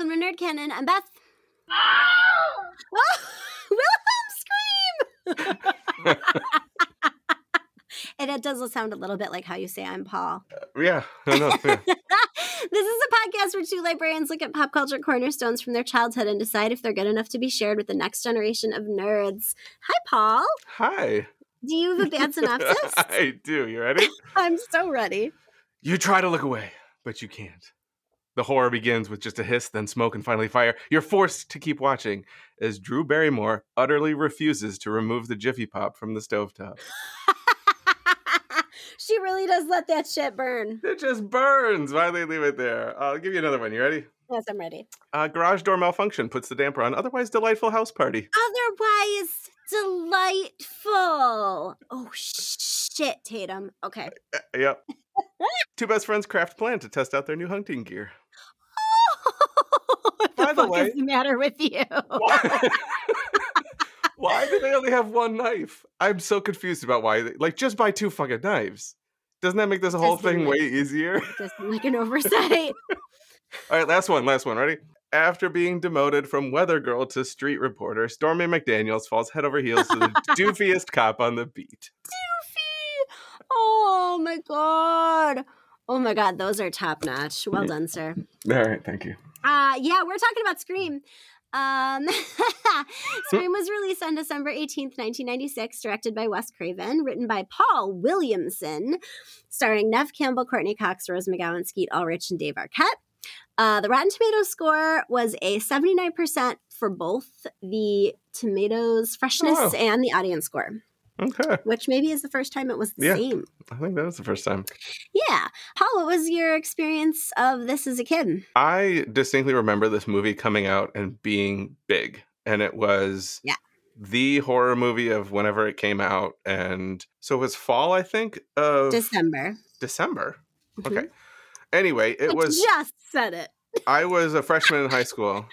Hello, welcome to Nerd Canon. I'm Beth. Oh, Wilhelm scream! and it does sound a little bit like how you say I'm Paul. Uh, yeah, I know. Yeah. this is a podcast where two librarians look at pop culture cornerstones from their childhood and decide if they're good enough to be shared with the next generation of nerds. Hi, Paul. Hi. Do you have a bad synopsis? I do. You ready? I'm so ready. You try to look away, but you can't. The horror begins with just a hiss, then smoke, and finally fire. You're forced to keep watching as Drew Barrymore utterly refuses to remove the Jiffy Pop from the stovetop. she really does let that shit burn. It just burns. Why they leave it there? I'll give you another one. You ready? Yes, I'm ready. Uh, garage door malfunction puts the damper on otherwise delightful house party. Otherwise delightful. Oh shit, Tatum. Okay. Uh, yep. Two best friends craft plan to test out their new hunting gear. what By the the fuck way- is the matter with you? Why? why do they only have one knife? I'm so confused about why. They, like, just buy two fucking knives. Doesn't that make this whole Doesn't thing make- way easier? Just like an oversight. All right, last one, last one. Ready? After being demoted from weather girl to street reporter, Stormy McDaniels falls head over heels to the doofiest cop on the beat. Doofy. Oh my god. Oh my god, those are top notch. Well done, sir. All right, thank you. Uh yeah, we're talking about Scream. Um, Scream was released on December 18th, 1996, directed by Wes Craven, written by Paul Williamson, starring Neve Campbell, Courteney Cox, Rose McGowan, Skeet Ulrich, and Dave Arquette. Uh, the Rotten Tomatoes score was a 79% for both the tomatoes freshness wow. and the audience score, Okay, which maybe is the first time it was the Yeah. same. I think that was the first time. Yeah. Paul, what was your experience of this as a kid? I distinctly remember this movie coming out and being big, and it was Yeah. the horror movie of whenever it came out, and so it was fall, I think, of December. December. Mhm. Okay. Anyway, it I was just said it. I was a freshman in high school,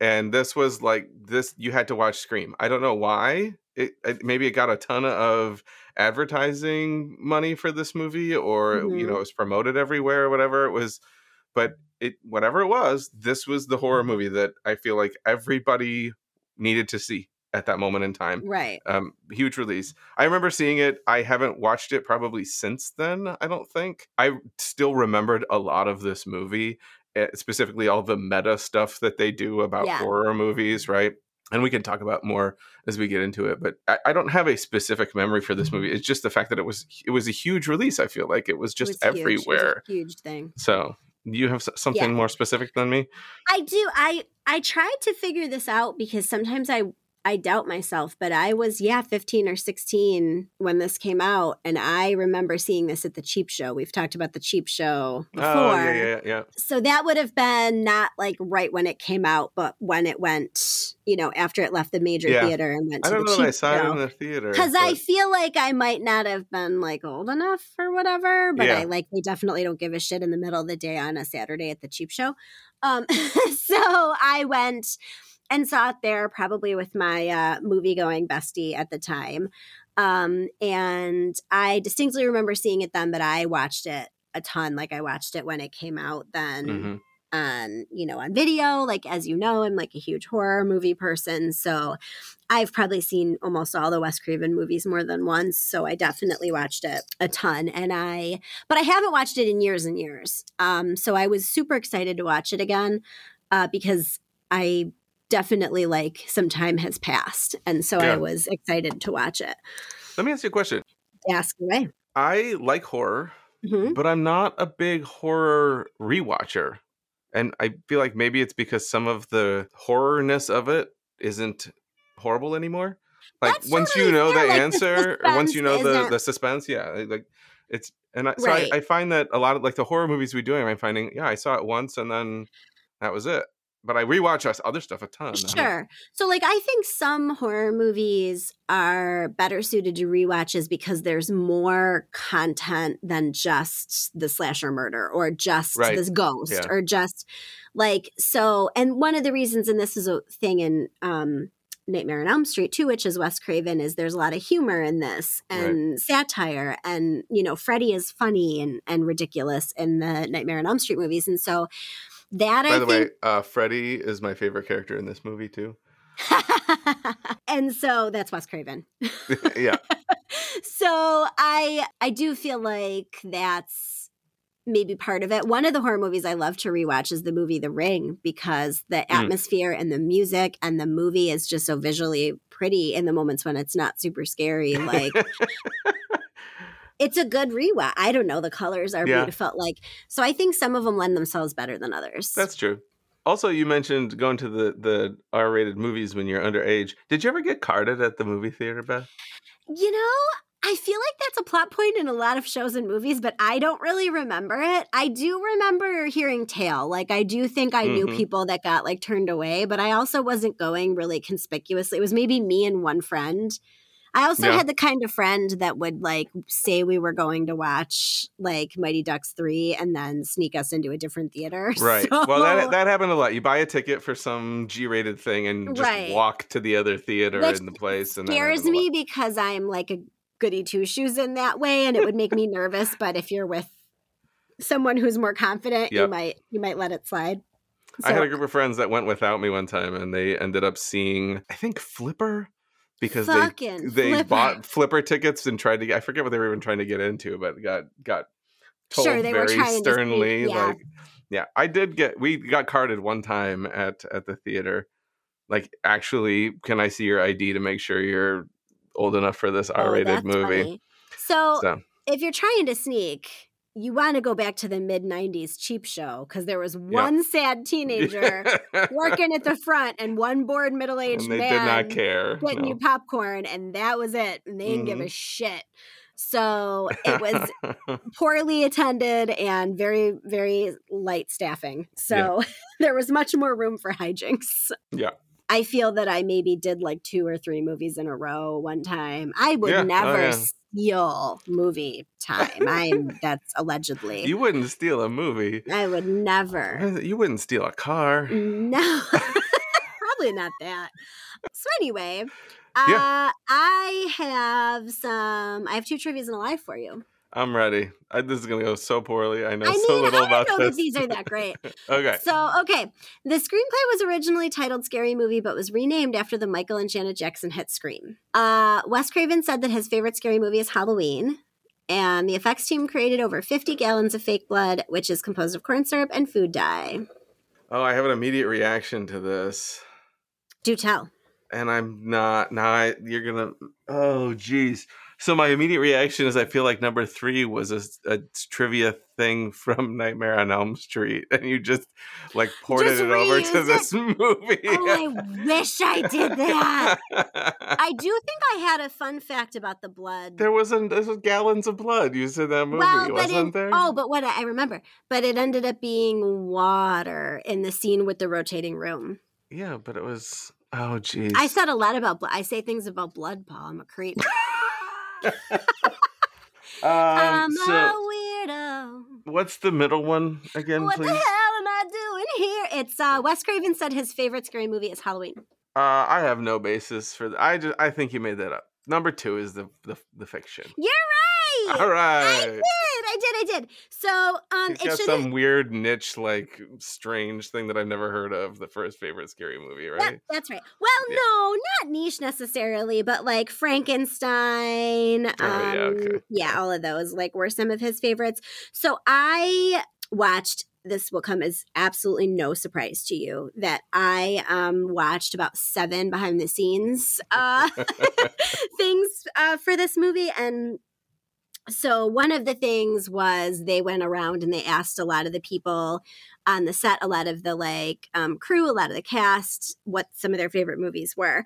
and this was like this. You had to watch Scream. I don't know why. It, it maybe it got a ton of advertising money for this movie, or you Mhm. know, it was promoted everywhere, or whatever it was. But it, whatever it was, this was the horror movie that I feel like everybody needed to see at that moment in time Right. um huge release i remember seeing it i haven't watched it probably since then i don't think i still remembered a lot of this movie eh, specifically all the meta stuff that they do about Yeah. horror movies right and we can talk about more as we get into it but I, I don't have a specific memory for this movie mm-hmm. it's just the fact that it was it was a huge release i feel like it was just huge. It was a everywhere huge thing. so you have something more specific than me I do. I I tried to figure this out because sometimes I I doubt myself, but I was yeah 15 or 16 when this came out and I remember seeing this at the cheap show. We've talked about the cheap show before. oh yeah yeah yeah So that would have been not like right when it came out, but when it went, you know, after it left the major Yeah. theater and went i to don't the know cheap that i saw it show. in the theater Because I feel like I might not have been like old enough or whatever, but Yeah. I like they definitely don't give a shit in the middle of the day on a Saturday at the cheap show. Um, so I went and saw it there probably with my uh, movie going bestie at the time. Um, and I distinctly remember seeing it then, but I watched it a ton. Like I watched it when it came out then Mhm. on you know on video like as you know i'm like a huge horror movie person so i've probably seen almost all the wes craven movies more than once so i definitely watched it a ton and i but i haven't watched it in years and years um so i was super excited to watch it again uh because i definitely like some time has passed and so Yeah. i was excited to watch it let me ask you a question ask away I like horror, Mhm. but I'm not a big horror rewatcher. And I feel like maybe it's because some of the horrorness of it isn't horrible anymore. Like That's once you know fair, the like, the answer, or once you know the the suspense, yeah, like it's and I, so Right. I, I find that a lot of like the horror movies we do, I'm finding, yeah, I saw it once and then that was it. But I rewatch us other stuff a ton. Sure. So, like, I think some horror movies are better suited to rewatches because there's more content than just the slasher murder or just Right. this ghost Yeah. or just like so. And one of the reasons, and this is a thing in um, Nightmare on Elm Street too, which is Wes Craven, is there's a lot of humor in this Right. and satire, and you know, Freddy is funny and and ridiculous in the Nightmare on Elm Street movies, and so That By I the think way, uh, Freddy is my favorite character in this movie too. and so that's Wes Craven. yeah, so I I do feel like that's maybe part of it. One of the horror movies I love to rewatch is the movie The Ring because the Mm. atmosphere and the music and the movie is just so visually pretty in the moments when it's not super scary. Like it's a good rewatch. I don't know. The colors are Yeah. beautiful. Like so I think some of them lend themselves better than others. that's true. Also, you mentioned going to the the R rated movies when you're underage. Did you ever get carded at the movie theater, Beth? You know, I feel like that's a plot point in a lot of shows and movies, but I don't really remember it. I do remember hearing tale. Like I do think I knew Mhm. people that got like turned away, but I also wasn't going really conspicuously. It was maybe me and one friend. I also Yeah. had the kind of friend that would like say we were going to watch like Mighty Ducks 3 and then sneak us into a different theater. Right. So- Well, that that happened a lot. You buy a ticket for some G-rated thing and just Right. walk to the other theater Which in the place. And scares happened a lot. me because I'm like a goody two shoes in that way, and it would make me nervous. But if you're with someone who's more confident, you might you might let it slide. I had a group of friends that went without me one time, and they ended up seeing, I think, Flipper, because they Fucking they Flipper. bought Flipper tickets and tried to. get I forget what they were even trying to get into, but got got told Sure, they were very trying to sternly. sneak- yeah. Like, yeah, I did get. We got carded one time at at the theater. Like, actually, can I see your ID to make sure you're old enough for this Oh, R-rated that's movie? funny. So, So if you're trying to sneak, you want to go back to the mid '90s cheap show because there was one sad teenager working at the front and one bored middle-aged and they man did not care. getting no. you popcorn, and that was it. And they didn't give a Mhm. shit. So it was poorly attended and very very light staffing so there was much more room for hijinks Yeah. i feel that i maybe did like two or three movies in a row one time i would Yeah. Oh, never yeah. Steal movie time i'm that's allegedly you wouldn't steal a movie. i would never You wouldn't steal a car. no probably not that so anyway Yeah. uh, I have some. I have two trivias and a lie for you. I'm ready. I, this is gonna go so poorly. I know I mean, so little I about know this. that these are that great. okay. So, okay. The screenplay was originally titled Scary Movie, but was renamed after the Michael and Janet Jackson hit Scream. Uh, Wes Craven said that his favorite scary movie is Halloween. And the effects team created over 50 gallons of fake blood, which is composed of corn syrup and food dye. Oh, I have an immediate reaction to this, Do tell. and I'm not. Now I, you're gonna. Oh, geez. So my immediate reaction is I feel like number three was a, a trivia thing from Nightmare on Elm Street, and you just like ported Just it over to reused this movie. Oh, I wish I did that. I do think I had a fun fact about the blood. there wasn't. There was gallons of blood used in that movie, well, but wasn't it, there? oh, but what I I remember, but it ended up being water in the scene with the rotating room. yeah, but it was. Oh, geez. I said a lot about blood. I say things about blood, Paul. I'm a creep. Um, I'm so a weirdo. what's the middle one again, What please? the hell am I doing here? It's uh, Wes Craven said his favorite scary movie is Halloween. Uh, I have no basis for that. I just I think you made that up. Number two is the the, the fiction. You're right. All I did. I did. I did. So um, it got should some weird niche, like strange thing that I've never heard of. The first favorite scary movie, That, right? that's right. Well, Yeah. no, not niche necessarily, but like Frankenstein. Um, Oh, yeah, okay. yeah, all of those like were some of his favorites. So I watched. This will come as absolutely no surprise to you that I um, watched about seven behind the scenes uh, things uh, for this movie, and so one of the things was they went around and they asked a lot of the people on the set, a lot of the like um, crew, a lot of the cast, what some of their favorite movies were.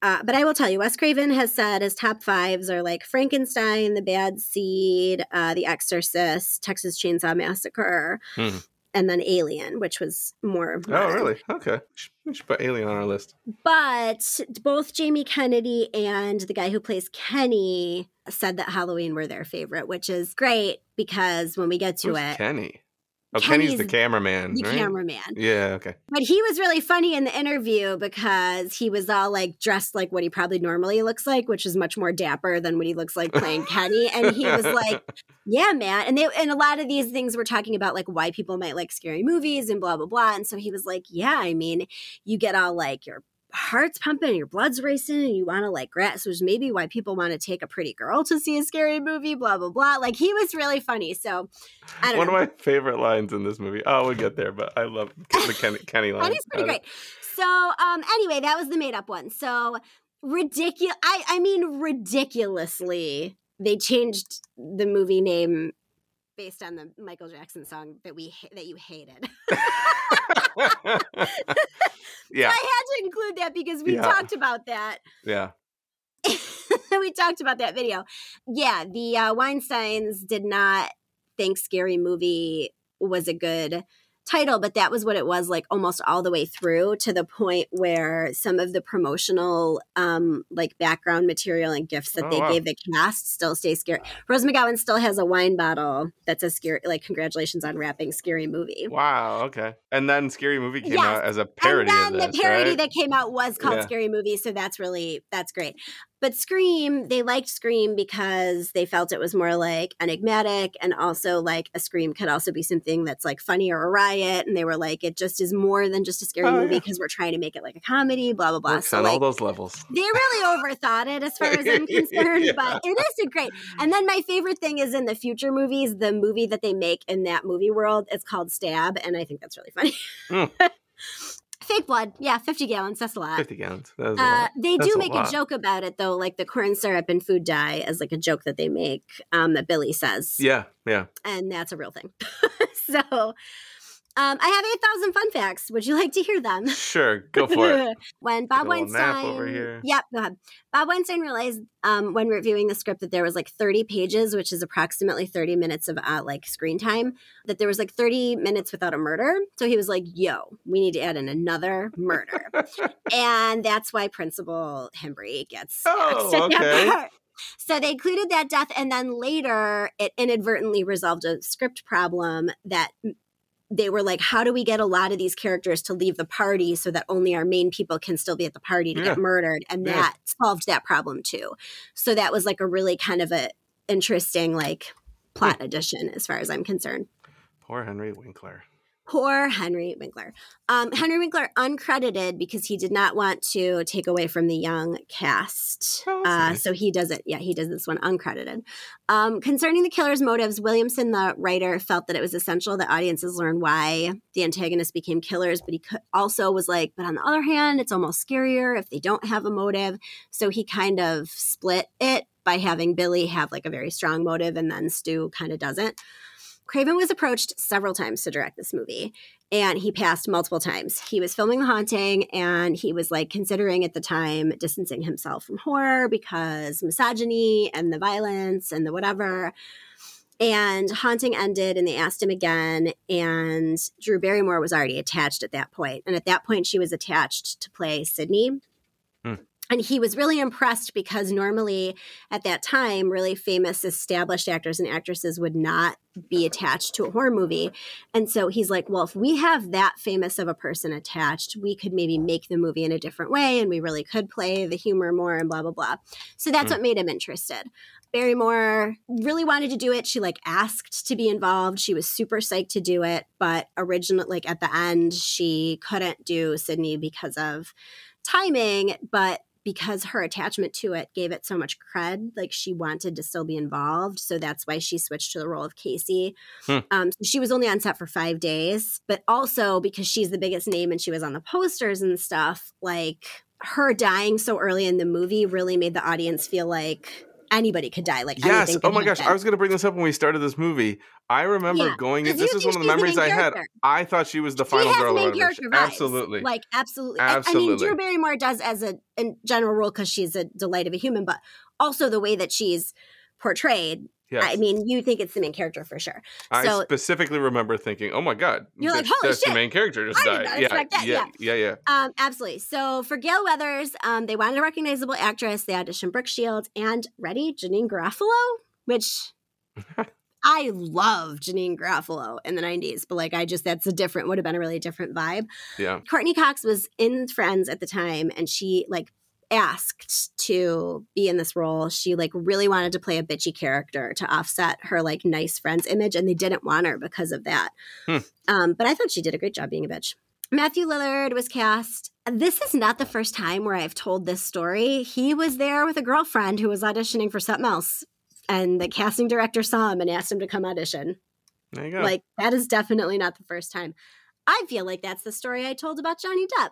Uh, but I will tell you, Wes Craven has said his top fives are like Frankenstein, The Bad Seed, uh, The Exorcist, Texas Chainsaw Massacre, Hmm. And then Alien, which was more. Oh, modern. really? Okay. We should put Alien on our list. But both Jamie Kennedy and the guy who plays Kenny said that Halloween were their favorite, which is great because when we get to Who's it, Kenny? Oh, Kenny's, the cameraman. the right? cameraman. Yeah. Okay. But he was really funny in the interview because he was all like dressed like what he probably normally looks like, which is much more dapper than what he looks like playing Kenny. And he was like, "Yeah, man." And they and a lot of these things were talking about like why people might like scary movies and blah blah blah. And so he was like, "Yeah, I mean, you get all like your heart's pumping your blood's racing and you want to like grab so it's maybe why people want to take a pretty girl to see a scary movie blah blah blah like he was really funny so i don't One know of my favorite lines in this movie. Oh, we'll get there, but I love the Kenny, Kenny line. Kenny's pretty great. So, um, anyway, that was the made up one. So ridiculous. I, I mean, ridiculously, they changed the movie name based on the Michael Jackson song that we that you hated. yeah. I had to include that because we Yeah. talked about that. Yeah. we talked about that video. Yeah, the uh, Weinsteins did not think Scary Movie was a good title, but that was what it was like almost all the way through to the point where some of the promotional um like background material and gifts that Oh, they wow. gave the cast still stay scary. Rose McGowan still has a wine bottle that says scary like congratulations on wrapping scary movie. Wow. Okay. And then Scary Movie came Yes. out as a parody and then this, the parody right? that came out was called Yeah. Scary Movie, so that's really that's great. But Scream, they liked Scream because they felt it was more like enigmatic and also like a Scream could also be something that's like funny or a riot. And they were like, it just is more than just a scary Oh, movie yeah. because we're trying to make it like a comedy, blah blah blah. Works so on like all those levels. they really overthought it as far as I'm concerned, Yeah. but it is a great. And then my favorite thing is in the future movies, the movie that they make in that movie world is called Stab, and I think that's really funny. Mm. Fake blood, yeah, fifty gallons. That's a lot. 50 gallons. That was a Uh, they That's do a make a, lot. joke about it though, like the corn syrup and food dye as like a joke that they make um, that Billy says, Yeah. Yeah. and that's a real thing. so. Um, I have 8,000 fun facts. Would you like to hear them? Sure. Go for it. when Bob a little nap Weinstein, over here. Yep, go ahead. Bob Weinstein realized um, when reviewing the script that there was like 30 pages, which is approximately 30 minutes of uh, like screen time, that there was like 30 minutes without a murder. So he was like, "Yo, we need to add in another murder," and that's why Principal Himbry gets Oh, axed at that okay. So they included that death, and then later it inadvertently resolved a script problem that they were like, how do we get a lot of these characters to leave the party so that only our main people can still be at the party to Yeah. get murdered? And Yeah. that solved that problem too. So that was like a really kind of a interesting like plot addition as far as I'm concerned. Poor Henry Winkler. Poor Henry Winkler. Um, Henry Winkler uncredited because he did not want to take away from the young cast. Oh, uh, so he does it. Yeah, he does this one uncredited. Um, concerning the killer's motives, Williamson, the writer, felt that it was essential that audiences learn why the antagonists became killers, but he also was like, but on the other hand, it's almost scarier if they don't have a motive. So he kind of split it by having Billy have like a very strong motive and then Stu kind of doesn't. Craven was approached several times to direct this movie and he passed multiple times. He was filming The Haunting and he was like considering at the time distancing himself from horror because misogyny and the violence and the whatever. And Haunting ended and they asked him again. And Drew Barrymore was already attached at that point. And at that point, she was attached to play Sidney. And he was really impressed because normally at that time, really famous established actors and actresses would not be attached to a horror movie. And so he's like, well, if we have that famous of a person attached, we could maybe make the movie in a different way and we really could play the humor more and blah, blah, blah. So that's Hmm. what made him interested. Barrymore really wanted to do it. She like asked to be involved. She was super psyched to do it, but originally, like at the end, she couldn't do Sidney because of timing. But because her attachment to it gave it so much cred, like she wanted to still be involved. So that's why she switched to the role of Casey. Hmm. Um, so she was only on set for five days, but also because she's the biggest name and she was on the posters and stuff, like her dying so early in the movie really made the audience feel like anybody could die. Like Yes. Oh my gosh. I was going to bring this up when we started this movie. I remember Yeah, going in. This is one of the memories I main had. I thought she was the final girl. main character vibes. Absolutely. Like absolutely. I- I, mean, Drew Barrymore does as a in general rule because she's a delight of a human, but also the way that she's portrayed. Yes. I mean, you think it's the main character for sure. I so- specifically remember thinking, "Oh my god, You're like, "Holy that's the main character just I died." yeah, expect yeah, yeah, yeah. Um, absolutely. So for Gale Weathers, um, they wanted a recognizable actress. They auditioned Brooke Shields and ready Janeane Garofalo, which I love Janeane Garofalo in the 90s, but like I just that's a different would have been a really different vibe. Yeah. Courteney Cox was in Friends at the time and she like asked to be in this role. She like really wanted to play a bitchy character to offset her like nice friends image, and they didn't want her because of that. Hmm. Um, but I thought she did a great job being a bitch. Matthew Lillard was cast. This is not the first time where I've told this story. He was there with a girlfriend who was auditioning for something else, and the casting director saw him and asked him to come audition. There you go. Like that is definitely not the first time. I feel like that's the story I told about Johnny Depp.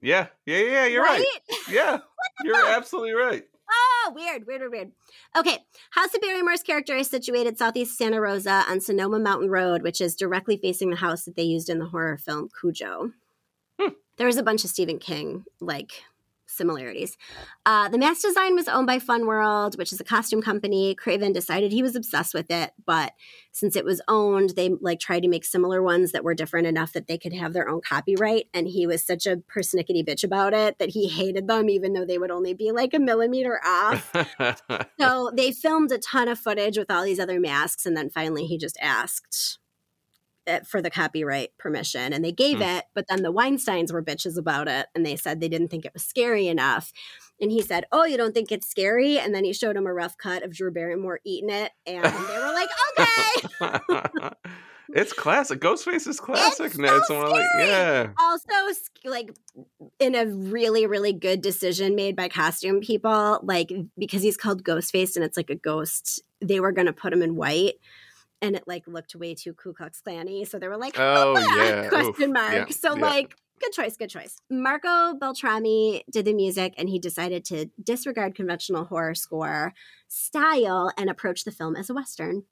Yeah, yeah, yeah. You're right. Yeah, you're fuck? absolutely right. Oh, weird, weird, weird, weird. Okay, House of Barrymore's character is situated southeast Santa Rosa on Sonoma Mountain Road, which is directly facing the house that they used in the horror film Cujo. Hmm. There's a bunch of Stephen King like similarities. Uh, the mask design was owned by Fun World, which is a costume company. Craven decided he was obsessed with it, but since it was owned, they like tried to make similar ones that were different enough that they could have their own copyright. And he was such a persnickety bitch about it that he hated them, even though they would only be like a millimeter off. So they filmed a ton of footage with all these other masks, and then finally he just asked for the copyright permission, and they gave Hmm. it. But then the Weinstein's were bitches about it, and they said they didn't think it was scary enough. And he said, "Oh, you don't think it's scary?" And then he showed him a rough cut of Drew Barrymore eating it, and they were like, "Okay." it's classic. Ghostface is classic. It's now so it's one like, yeah. also like in a really really good decision made by costume people like because he's called ghostface and it's like a ghost they were going to put him in white and it like looked way too ku klux klanny so they were like Oh, "Ah," yeah. question Oof. mark Yeah, so yeah. like good choice good choice marco beltrami did the music and he decided to disregard conventional horror score style and approach the film as a western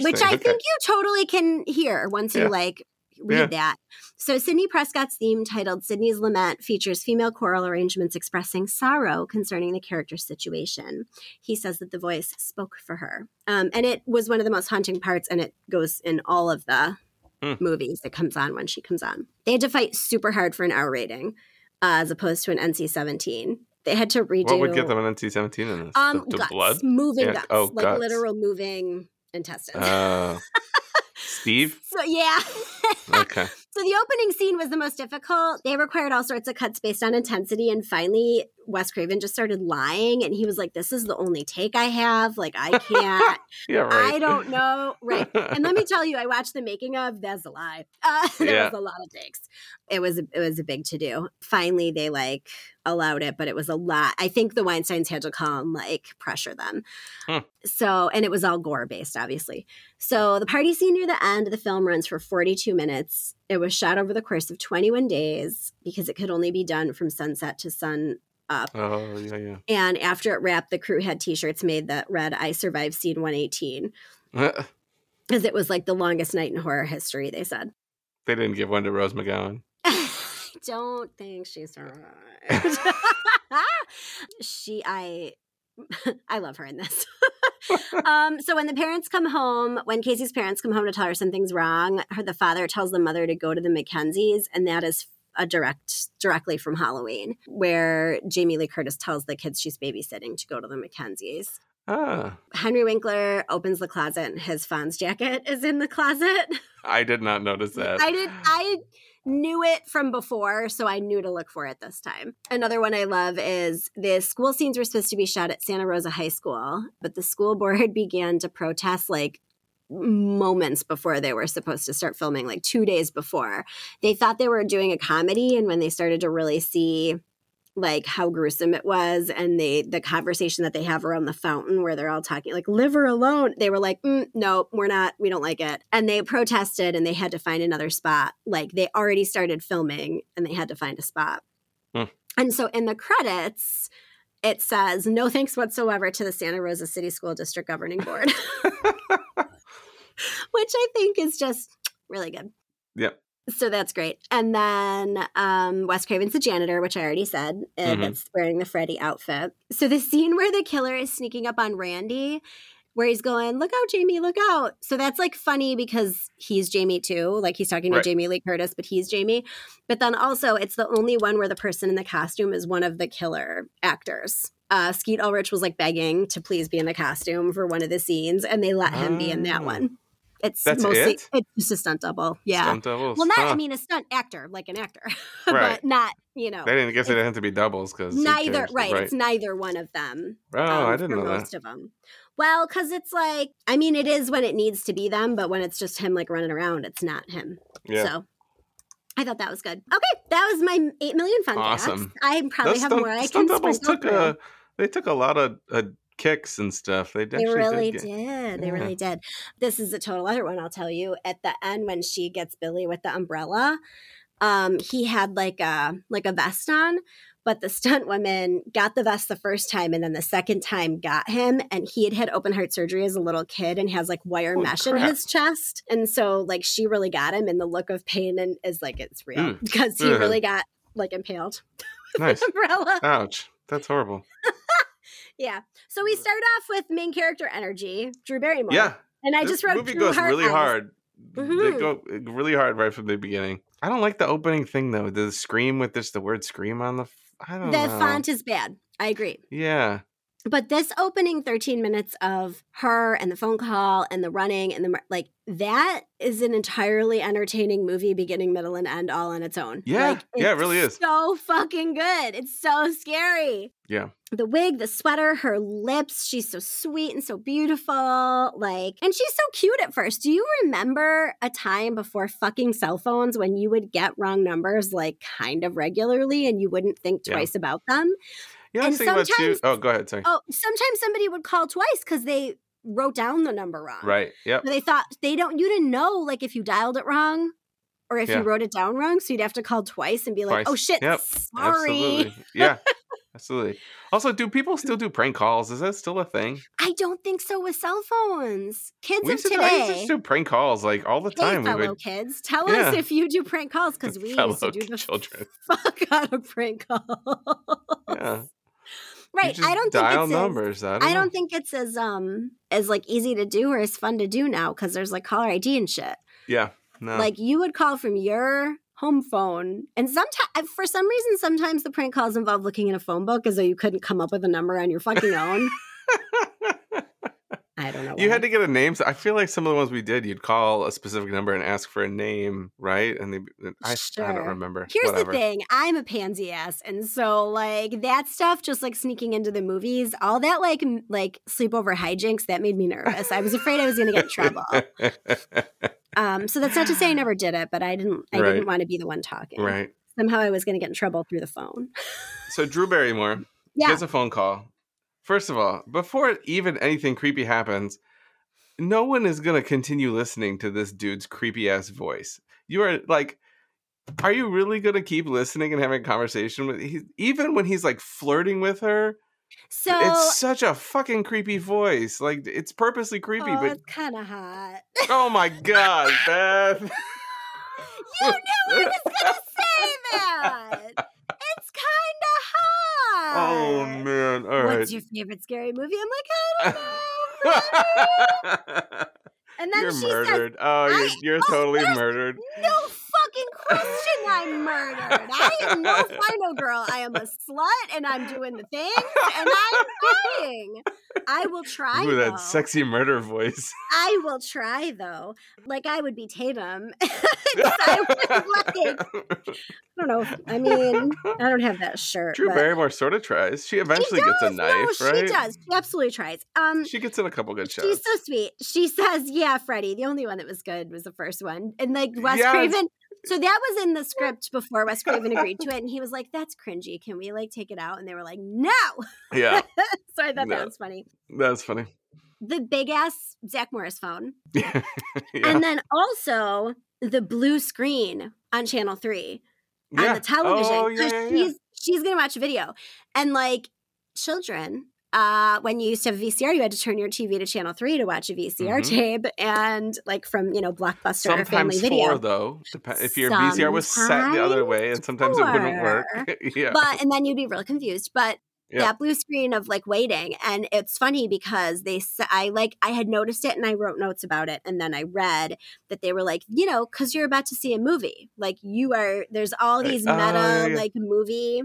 which I Okay. think you totally can hear once you like read Yeah. that. So Sidney Prescott's theme titled Sidney's Lament features female choral arrangements expressing sorrow concerning the character's situation. He says that the voice spoke for her. Um, and it was one of the most haunting parts and it goes in all of the Hmm. movies that comes on when she comes on. They had to fight super hard for an R rating uh, as opposed to an NC-17. They had to redo What would get them an NC seventeen in this? um, the, the guts, blood. moving Yeah. guts, Oh, like guts. literal moving intestines. Uh, Steve. So yeah. Okay. so the opening scene was the most difficult. They required all sorts of cuts based on intensity, and finally Wes Craven just started lying, and he was like, "This is the only take I have. Like I can't. Yeah. Right. I don't know. Right. And let me tell you, I watched the making of. That's a lie. Uh, there Yeah. was a lot of takes. It was a, it was a big to do. Finally, they like allowed it, but it was a lot. I think the Weinstein's had to come like pressure them. Hmm. So, and it was all gore based, obviously. So the party scene near the end of the film runs for 42 minutes. It was shot over the course of 21 days because it could only be done from sunset to sun up. Oh yeah, yeah. And after it wrapped, the crew had t-shirts made that read "I survived scene 118" Uh, because it was like the longest night in horror history. They said. they didn't give one to Rose McGowan. I don't think she's survived. she, I, I love her in this. um, so when the parents come home, when Casey's parents come home to tell her something's wrong, her the father tells the mother to go to the Mackenzies, and that is a direct directly from Halloween, where Jamie Lee Curtis tells the kids she's babysitting to go to the Mackenzies. Ah, Henry Winkler opens the closet, and his Fonz jacket is in the closet. I did not notice that. I did. I knew it from before, so I knew to look for it this time. Another one I love is the school scenes were supposed to be shot at Santa Rosa High School, but the school board began to protest like moments before they were supposed to start filming, like two days before. They thought they were doing a comedy, and when they started to really see like how gruesome it was and they the conversation that they have around the fountain where they're all talking like live her alone they were like mm, no we're not we don't like it and they protested and they had to find another spot like they already started filming and they had to find a spot Hmm. and so in the credits it says no thanks whatsoever to the santa rosa city school district governing board which i think is just really good Yep. so that's great. And then um, Wes Craven's the janitor, which I already said, that's wearing the Freddy outfit. So the scene where the killer is sneaking up on Randy, where he's going, "Look out, Jamie! Look out!" So that's like funny because he's Jamie too. Like he's talking to Right. Jamie Lee Curtis, but he's Jamie. But then also, it's the only one where the person in the costume is one of the killer actors. uh, Skeet Ulrich was like begging to please be in the costume for one of the scenes, and they let him be in that Oh. one. It's That's mostly it? it's just a stunt double. Yeah. Stunt doubles. well, not I mean a stunt actor, like an actor, Right. but not you know They didn't guess it didn't have to be doubles because neither. Right, it's neither one of them. Oh, um, I didn't for know that. most of them. Well, because it's like I mean, it is when it needs to be them, but when it's just him like running around, it's not him. Yeah. So I thought that was good. Okay, that was my eight million fun Awesome. facts. I probably Those have stunt, more. I stunt can doubles sprinkle took through. a they took a lot of uh, kicks and stuff. They, They really did. They Yeah. really did. This is a total other one. I'll tell you. At the end, when she gets Billy with the umbrella, um, he had like a like a vest on, but the stunt woman got the vest the first time, and then the second time got him, and he had had open heart surgery as a little kid and has like wire Holy mesh in his chest, and so like she really got him, and the look of pain and is like it's real Mm. because he Ugh. really got like impaled Nice. umbrella. Ouch. That's horrible. Yeah. So we start off with main character energy, Drew Barrymore. Yeah. And I just wrote movie Drew goes Heart really hard. They Mhm. go really hard right from the beginning. I don't like the opening thing though. The scream with this the word scream on the f- I don't The know. font is bad. I agree. Yeah. But this opening 13 minutes of her and the phone call and the running and the like that is an entirely entertaining movie beginning middle and end all on its own. Yeah. Like, Yeah, it really is. So fucking good. It's so scary. Yeah. The wig, the sweater, her lips, she's so sweet and so beautiful. Like, and she's so cute at first. Do you remember a time before fucking cell phones when you would get wrong numbers like kind of regularly and you wouldn't think Yeah. twice about them? Yeah, And was about too. sometimes- Oh, go ahead. Sorry. Oh, sometimes somebody would call twice because they wrote down the number wrong. Right. Yep. Or they thought they don't. You didn't know like if you dialed it wrong or if Yeah. you wrote it down wrong, so you'd have to call twice and be like, oh, Twice. "Oh shit, Yep. sorry." Absolutely. Yeah. Absolutely. Also, do people still do prank calls? Is that still a thing? I don't think so with cell phones. Kids We of used, to, I used to today. do prank calls like all the Hey, time. we fellow would kids, tell Yeah. us if you do prank calls because we used to do the children. fuck out of prank calls. Right. I don't think dial it's as- numbers. I don't, I don't think it's as um as like easy to do or as fun to do now because there's like caller ID and shit. Yeah. No. Like you would call from your home phone, and sometimes for some reason, sometimes the prank calls involve looking in a phone book as though you couldn't come up with a number on your fucking own. I don't know. you why. had to get a name. I feel like some of the ones we did, you'd call a specific number and ask for a name, right? And they, I, I don't remember. Here's Whatever. the thing I'm a pansy ass. And so, like, that stuff, just like sneaking into the movies, all that, like, like sleepover hijinks, that made me nervous. I was afraid I was going to get in trouble. Um, so that's not to say I never did it, but I didn't, I Right. didn't want to be the one talking. right. Somehow I was going to get in trouble through the phone. So Drew Barrymore Yeah. gets a phone call. First of all, before even anything creepy happens, no one is gonna continue listening to this dude's creepy ass voice. You are like, are you really gonna keep listening and having a conversation with? He, even when he's like flirting with her, So, it's such a fucking creepy voice. Like it's purposely creepy, oh, but it's kind of hot. oh my god, Beth. you knew I was going to say that. Oh man! All right. What's your favorite scary movie? I'm like, I don't know. And then You're she murdered. oh, you're, you're totally murdered. "No fucking question, I'm murdered. I am no final girl. I am a slut, and I'm doing the thing and I'm trying. I will try. Ooh, though. that sexy murder voice. I will try though. Like I would be Tatum. I would like. I don't know. I mean, I don't have that shirt. Drew Barrymore sort of tries. She she eventually gets a knife, no, right? She does. She absolutely tries. Um, She gets in a couple good shots. She's so sweet. She says, "Yeah, Freddy." The only one that was good was the first one, and like Wes Yes. Craven. So that was in the script before Wes Craven agreed to it, and he was like, "That's cringy. Can we like take it out?" And they were like, "No." yeah, so I thought No. that was funny. that's funny. The big ass Zach Morris phone, yeah. and then also the blue screen on Channel Three on the television. Oh, yeah, so yeah, yeah. she's she's gonna watch a video, and like children. Uh, when you used to have a VCR, you had to turn your TV to channel three to watch a VCR Mhm. tape, and like from you know Blockbuster or Family Sometimes Video. four though. Dep- if your VCR was set the other way, and sometimes it wouldn't work. yeah. But and then you'd be really confused. But Yeah. that blue screen of like waiting, and it's funny because they I like I had noticed it and I wrote notes about it, and then I read that they were like, you know, because you're about to see a movie, like you are. There's all these Oh, meta yeah, yeah. like movie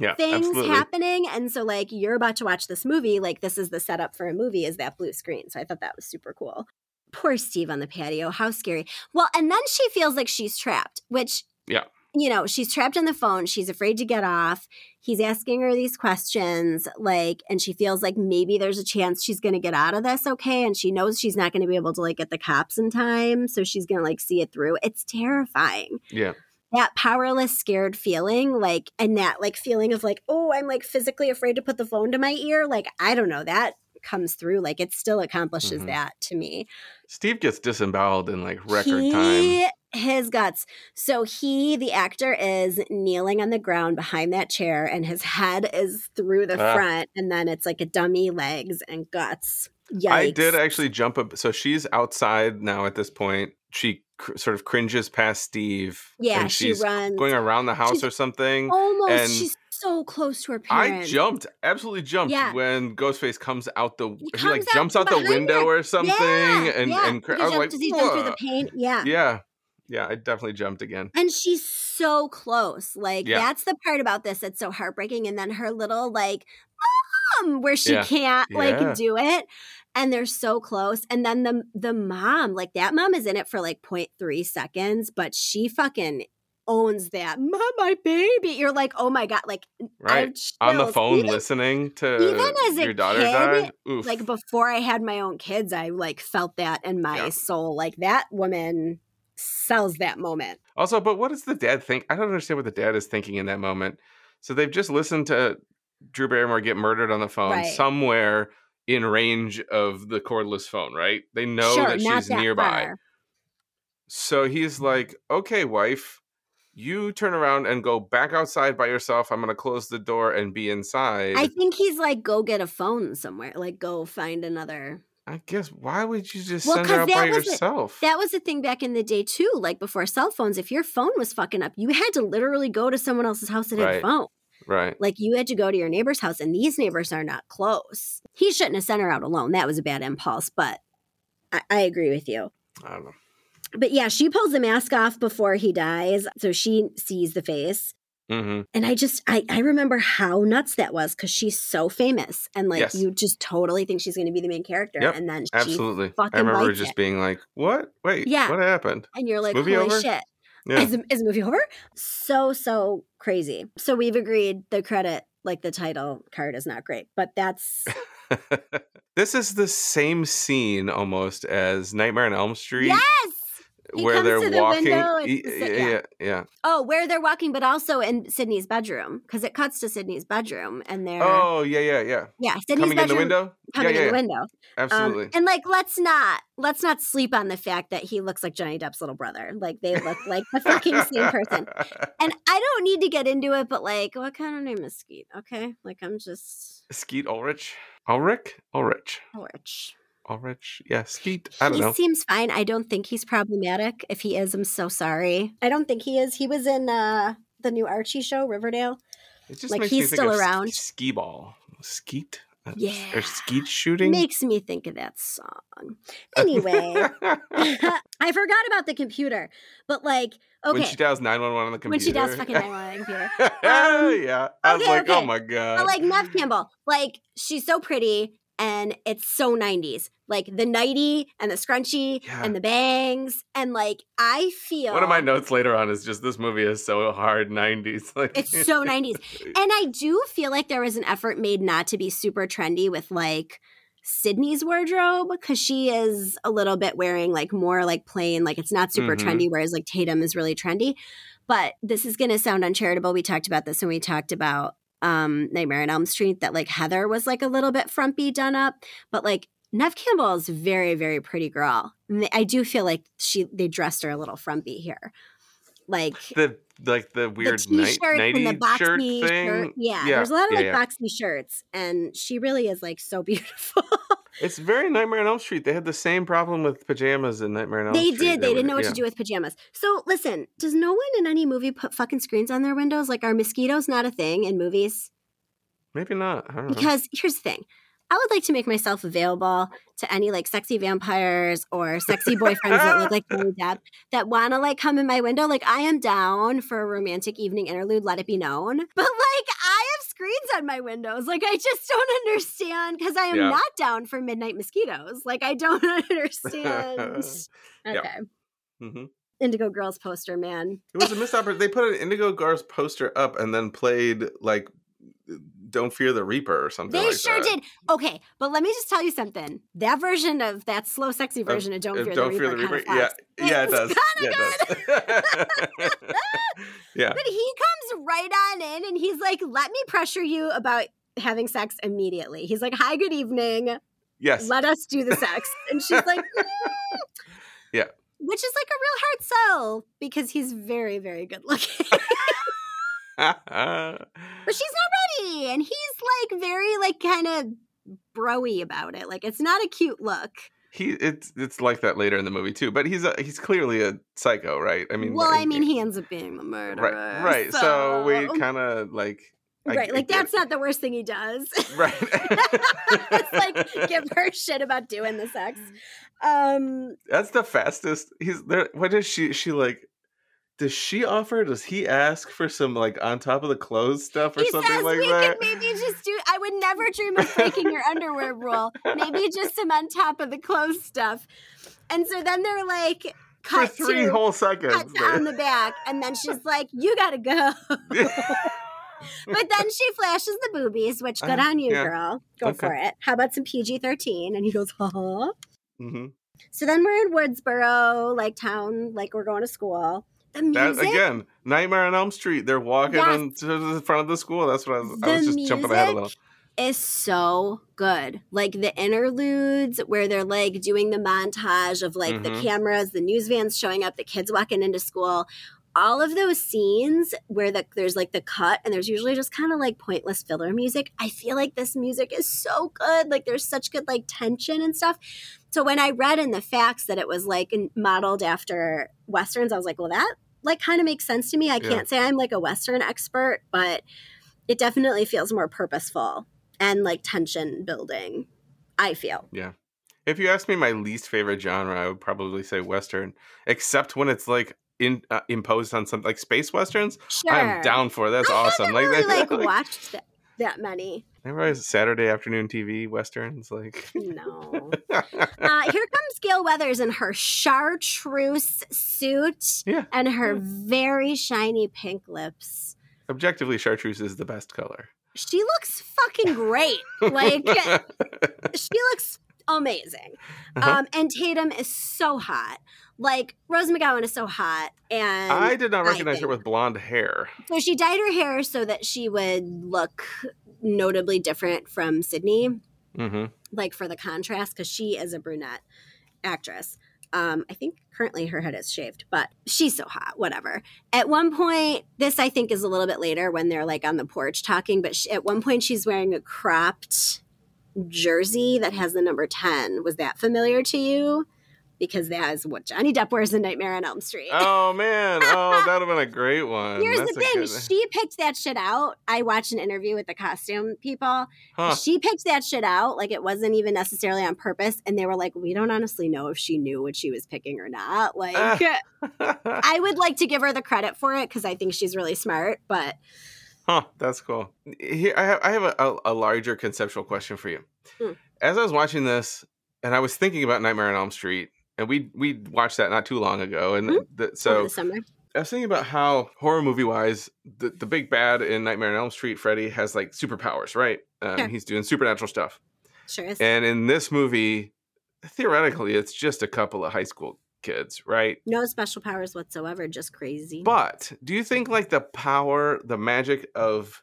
Yeah, things absolutely. happening. And so, like, you're about to watch this movie. Like, this is the setup for a movie, is that blue screen. So I thought that was super cool. Poor Steve on the patio. How scary. Well, and then she feels like she's trapped, which, Yeah. you know, she's trapped on the phone. She's afraid to get off. He's asking her these questions, like, and she feels like maybe there's a chance she's going to get out of this okay. And she knows she's not going to be able to, like, get the cops in time. So she's going to, like, see it through. It's terrifying Yeah. That powerless scared feeling like and that like feeling of like oh i'm like physically afraid to put the phone to my ear like i don't know that comes through like it still accomplishes Mhm. that to me Steve gets disemboweled in like record time. his guts so he the actor is kneeling on the ground behind that chair and his head is through the Ah. front and then it's like a dummy legs and guts Yikes. I did actually jump up. So she's outside now at this point. She cr- sort of cringes past Steve. yeah and she she's runs going around the house She's or something. almost and she's so close to her parents. I jumped, absolutely jumped Yeah. when Ghostface comes out the. He, comes like out jumps out the window her. or something, Yeah, and yeah. and cr- He I was like, does he jump through the paint? Yeah. Yeah, yeah, I definitely jumped again. And she's so close. Like that's the part about this that's so heartbreaking. And then her little like mom, where she Yeah. can't like Yeah. do it. And they're so close. And then the the mom, like that mom is in it for like 0.3 seconds, but she fucking owns that. Mom, my baby. You're like, oh my God. Like Right on the phone, Even- listening to even as a your daughter kid, died. Oof. like before I had my own kids, I like felt that in my Yeah. soul. Like that woman sells that moment. Also, but what does the dad think? I don't understand what the dad is thinking in that moment. So they've just listened to Drew Barrymore get murdered on the phone Right. somewhere in range of the cordless phone, right? They know sure, that she's that nearby. far. So he's like, okay, wife, you turn around and go back outside by yourself. I'm going to close the door and be inside. I think he's like, go get a phone somewhere. Like, go find another. I guess, why would you just Well, send her out by that was it. yourself? That was the thing back in the day too. Like before cell phones, if your phone was fucking up, you had to literally go to someone else's house that had a phone. Right. Like you had to go to your neighbor's house, and these neighbors are not close. He shouldn't have sent her out alone. That was a bad impulse, but I, I agree with you. I don't know. But yeah, she pulls the mask off before he dies, so she sees the face. hmm And I just I I remember how nuts that was because she's so famous and like Yes. you just totally think she's going to be the main character, Yep, and then she Absolutely. I remember just it. being like, what? Wait, Yeah. what happened? and you're like, movie holy over? shit, Yeah. is, is the movie over? So so crazy. So we've agreed the credit, like the title card, is not great, but that's this is the same scene almost as Nightmare on Elm Street. yes. He where comes they're to the walking. window and yeah, yeah. yeah, yeah. Oh, where they're walking, but also in Sidney's bedroom because it cuts to Sidney's bedroom, and they're Oh, yeah, yeah, yeah. yeah, Sidney's Coming in the window. coming yeah, in the window. Um, absolutely. and like, let's not let's not sleep on the fact that he looks like Johnny Depp's little brother. Like they look like the fucking same person. And I don't need to get into it, but like, what kind of name is Skeet? Okay, like I'm just Skeet Ulrich. Ulrich. Ulrich. rich. Ulrich. Yeah, Skeet. I don't he know. seems fine. I don't think he's problematic. If he is, I'm so sorry. I don't think he is. He was in uh the new Archie show, Riverdale. It just like, makes he's still around. Skee ball. Skeet. Yeah. Or skeet shooting. Makes me think of that song. Anyway, I forgot about the computer, but like, okay, When she dials 911 on the computer. when she does fucking 911 on the computer. Um, yeah. I was okay, like, oh my God. But like Neve Campbell, like she's so pretty and it's so 90s. Like the nighty and the scrunchie Yeah. and the bangs. And like I feel One of my notes later on is just this movie is so hard 90s. Like It's so 90s. And I do feel like there was an effort made not to be super trendy with like Sidney's wardrobe because she is a little bit wearing like more like plain, like it's not super Mhm. trendy, whereas like Tatum is really trendy. But this is going to sound uncharitable. We talked about this when we talked about um, Nightmare on Elm Street that like Heather was like a little bit frumpy done up, but like Neve Campbell is very very pretty girl. And I do feel like she they dressed her a little frumpy here, like the like the weird the night nighty and the boxy shirt shirt. Yeah, Yeah, there's a lot of yeah, like yeah. boxy shirts, and she really is like so beautiful. It's very Nightmare on Elm Street. They had the same problem with pajamas in Nightmare on Elm they Street. did. They were- didn't know what to do with pajamas. So listen, does no one in any movie put fucking screens on their windows? Like, are mosquitoes not a thing in movies? Maybe not. I don't know. Because here's the thing. I would like to make myself available to any like sexy vampires or sexy boyfriends that look like Johnny Depp that want to like come in my window. Like I am down for a romantic evening interlude. Let it be known. But like I have screens on my windows. Like I just don't understand because I am Yeah. not down for midnight mosquitoes. Like I don't understand. Okay. Yeah. hmm Indigo Girls poster, man. It was a missed opportunity. They put an Indigo Girls poster up and then played like "Don't Fear the Reaper" or something. They like sure that. did. Okay, but let me just tell you something. That version of that slow, sexy version of Don't Uh, Fear, Don't the, Fear Reaper the Reaper. Yeah, yeah, it does. Yeah, it does. yeah. But he comes right on in and he's like, let me pressure you about having sex immediately. He's like, hi, good evening. Yes. Let us do the sex. And she's like, "Mm." Yeah. Which is like a real hard sell because he's very, very good looking. but she's not ready. And he's like very like kind of broy about it. Like it's not a cute look. he it's it's like that later in the movie too. But he's a, he's clearly a psycho, right? I mean, well, like, I mean, he ends up being the murderer. right, right. So, we kind of like I- right, like that's not the worst thing he does. right. it's like give her shit about doing the sex. Um, That's the fastest. He's there. What does she? She like. Does she offer? Does he ask for some like on top of the clothes stuff or he something says like we that? could maybe just do. I would never dream of breaking your underwear rule. Maybe just some on top of the clothes stuff. And so then they're like for three to whole seconds. cut down the back, and then she's like, "You gotta go." But then she flashes the boobies, which good Uh, on you, yeah. girl. Go Okay. for it. How about some PG thirteen? And he goes, "Huh." hmm So then we're in Woodsboro, like town, like we're going to school. The That again, Nightmare on Elm Street. They're walking Yes. into the front of the school. That's what I was. I was just jumping ahead a little. music is so good. Like the interludes where they're like doing the montage of like the Mhm. cameras, the news vans showing up, the kids walking into school. All of those scenes where the, there's like the cut and there's usually just kind of like pointless filler music. I feel like this music is so good. Like there's such good like tension and stuff. So when I read in the facts that it was like modeled after westerns, I was like, well, that like kind of makes sense to me. I Yeah. can't say I'm like a western expert, but it definitely feels more purposeful and like tension building. I feel. Yeah if you ask me my least favorite genre, I would probably say Western, except when it's like in uh, imposed on something like space westerns. Sure. I'm down for. That's I awesome. haven't really like, like, watched that, that many. Remember those Saturday afternoon TV westerns? Like, No. uh, here comes Gale Weathers in her chartreuse suit Yeah. and her Yeah. very shiny pink lips. objectively, chartreuse is the best color. She looks fucking great. Like she looks amazing. Uh-huh. Um, and Tatum is so hot. Like Rose McGowan is so hot, and I did not recognize her with blonde hair. so she dyed her hair so that she would look notably different from Sidney, hmm like for the contrast, because she is a brunette actress. Um, I think currently her head is shaved, but she's so hot. Whatever. At one point, this I think is a little bit later when they're like on the porch talking, but she, at one point she's wearing a cropped jersey that has the number 10. Was that familiar to you? Because that is what Johnny Depp wears in Nightmare on Elm Street. Oh man! Oh, that would have been a great one. Here's That's the thing. good- She picked that shit out. I watched an interview with the costume people. Huh. She picked that shit out. Like it wasn't even necessarily on purpose. And they were like, we don't honestly know if she knew what she was picking or not. Like, I would like to give her the credit for it because I think she's really smart. But Huh, that's cool. Here, I have, I have a, a, larger conceptual question for you. Hmm. As I was watching this, and I was thinking about Nightmare on Elm Street, and we we watched that not too long ago, and Hmm. the, so. I was thinking about how horror movie wise, the the big bad in Nightmare on Elm Street, Freddy has like superpowers, right? Um, Sure. He's doing supernatural stuff, Sure is. and in this movie, theoretically, it's just a couple of high school kids, right? no special powers whatsoever. Just crazy. But do you think like the power, the magic of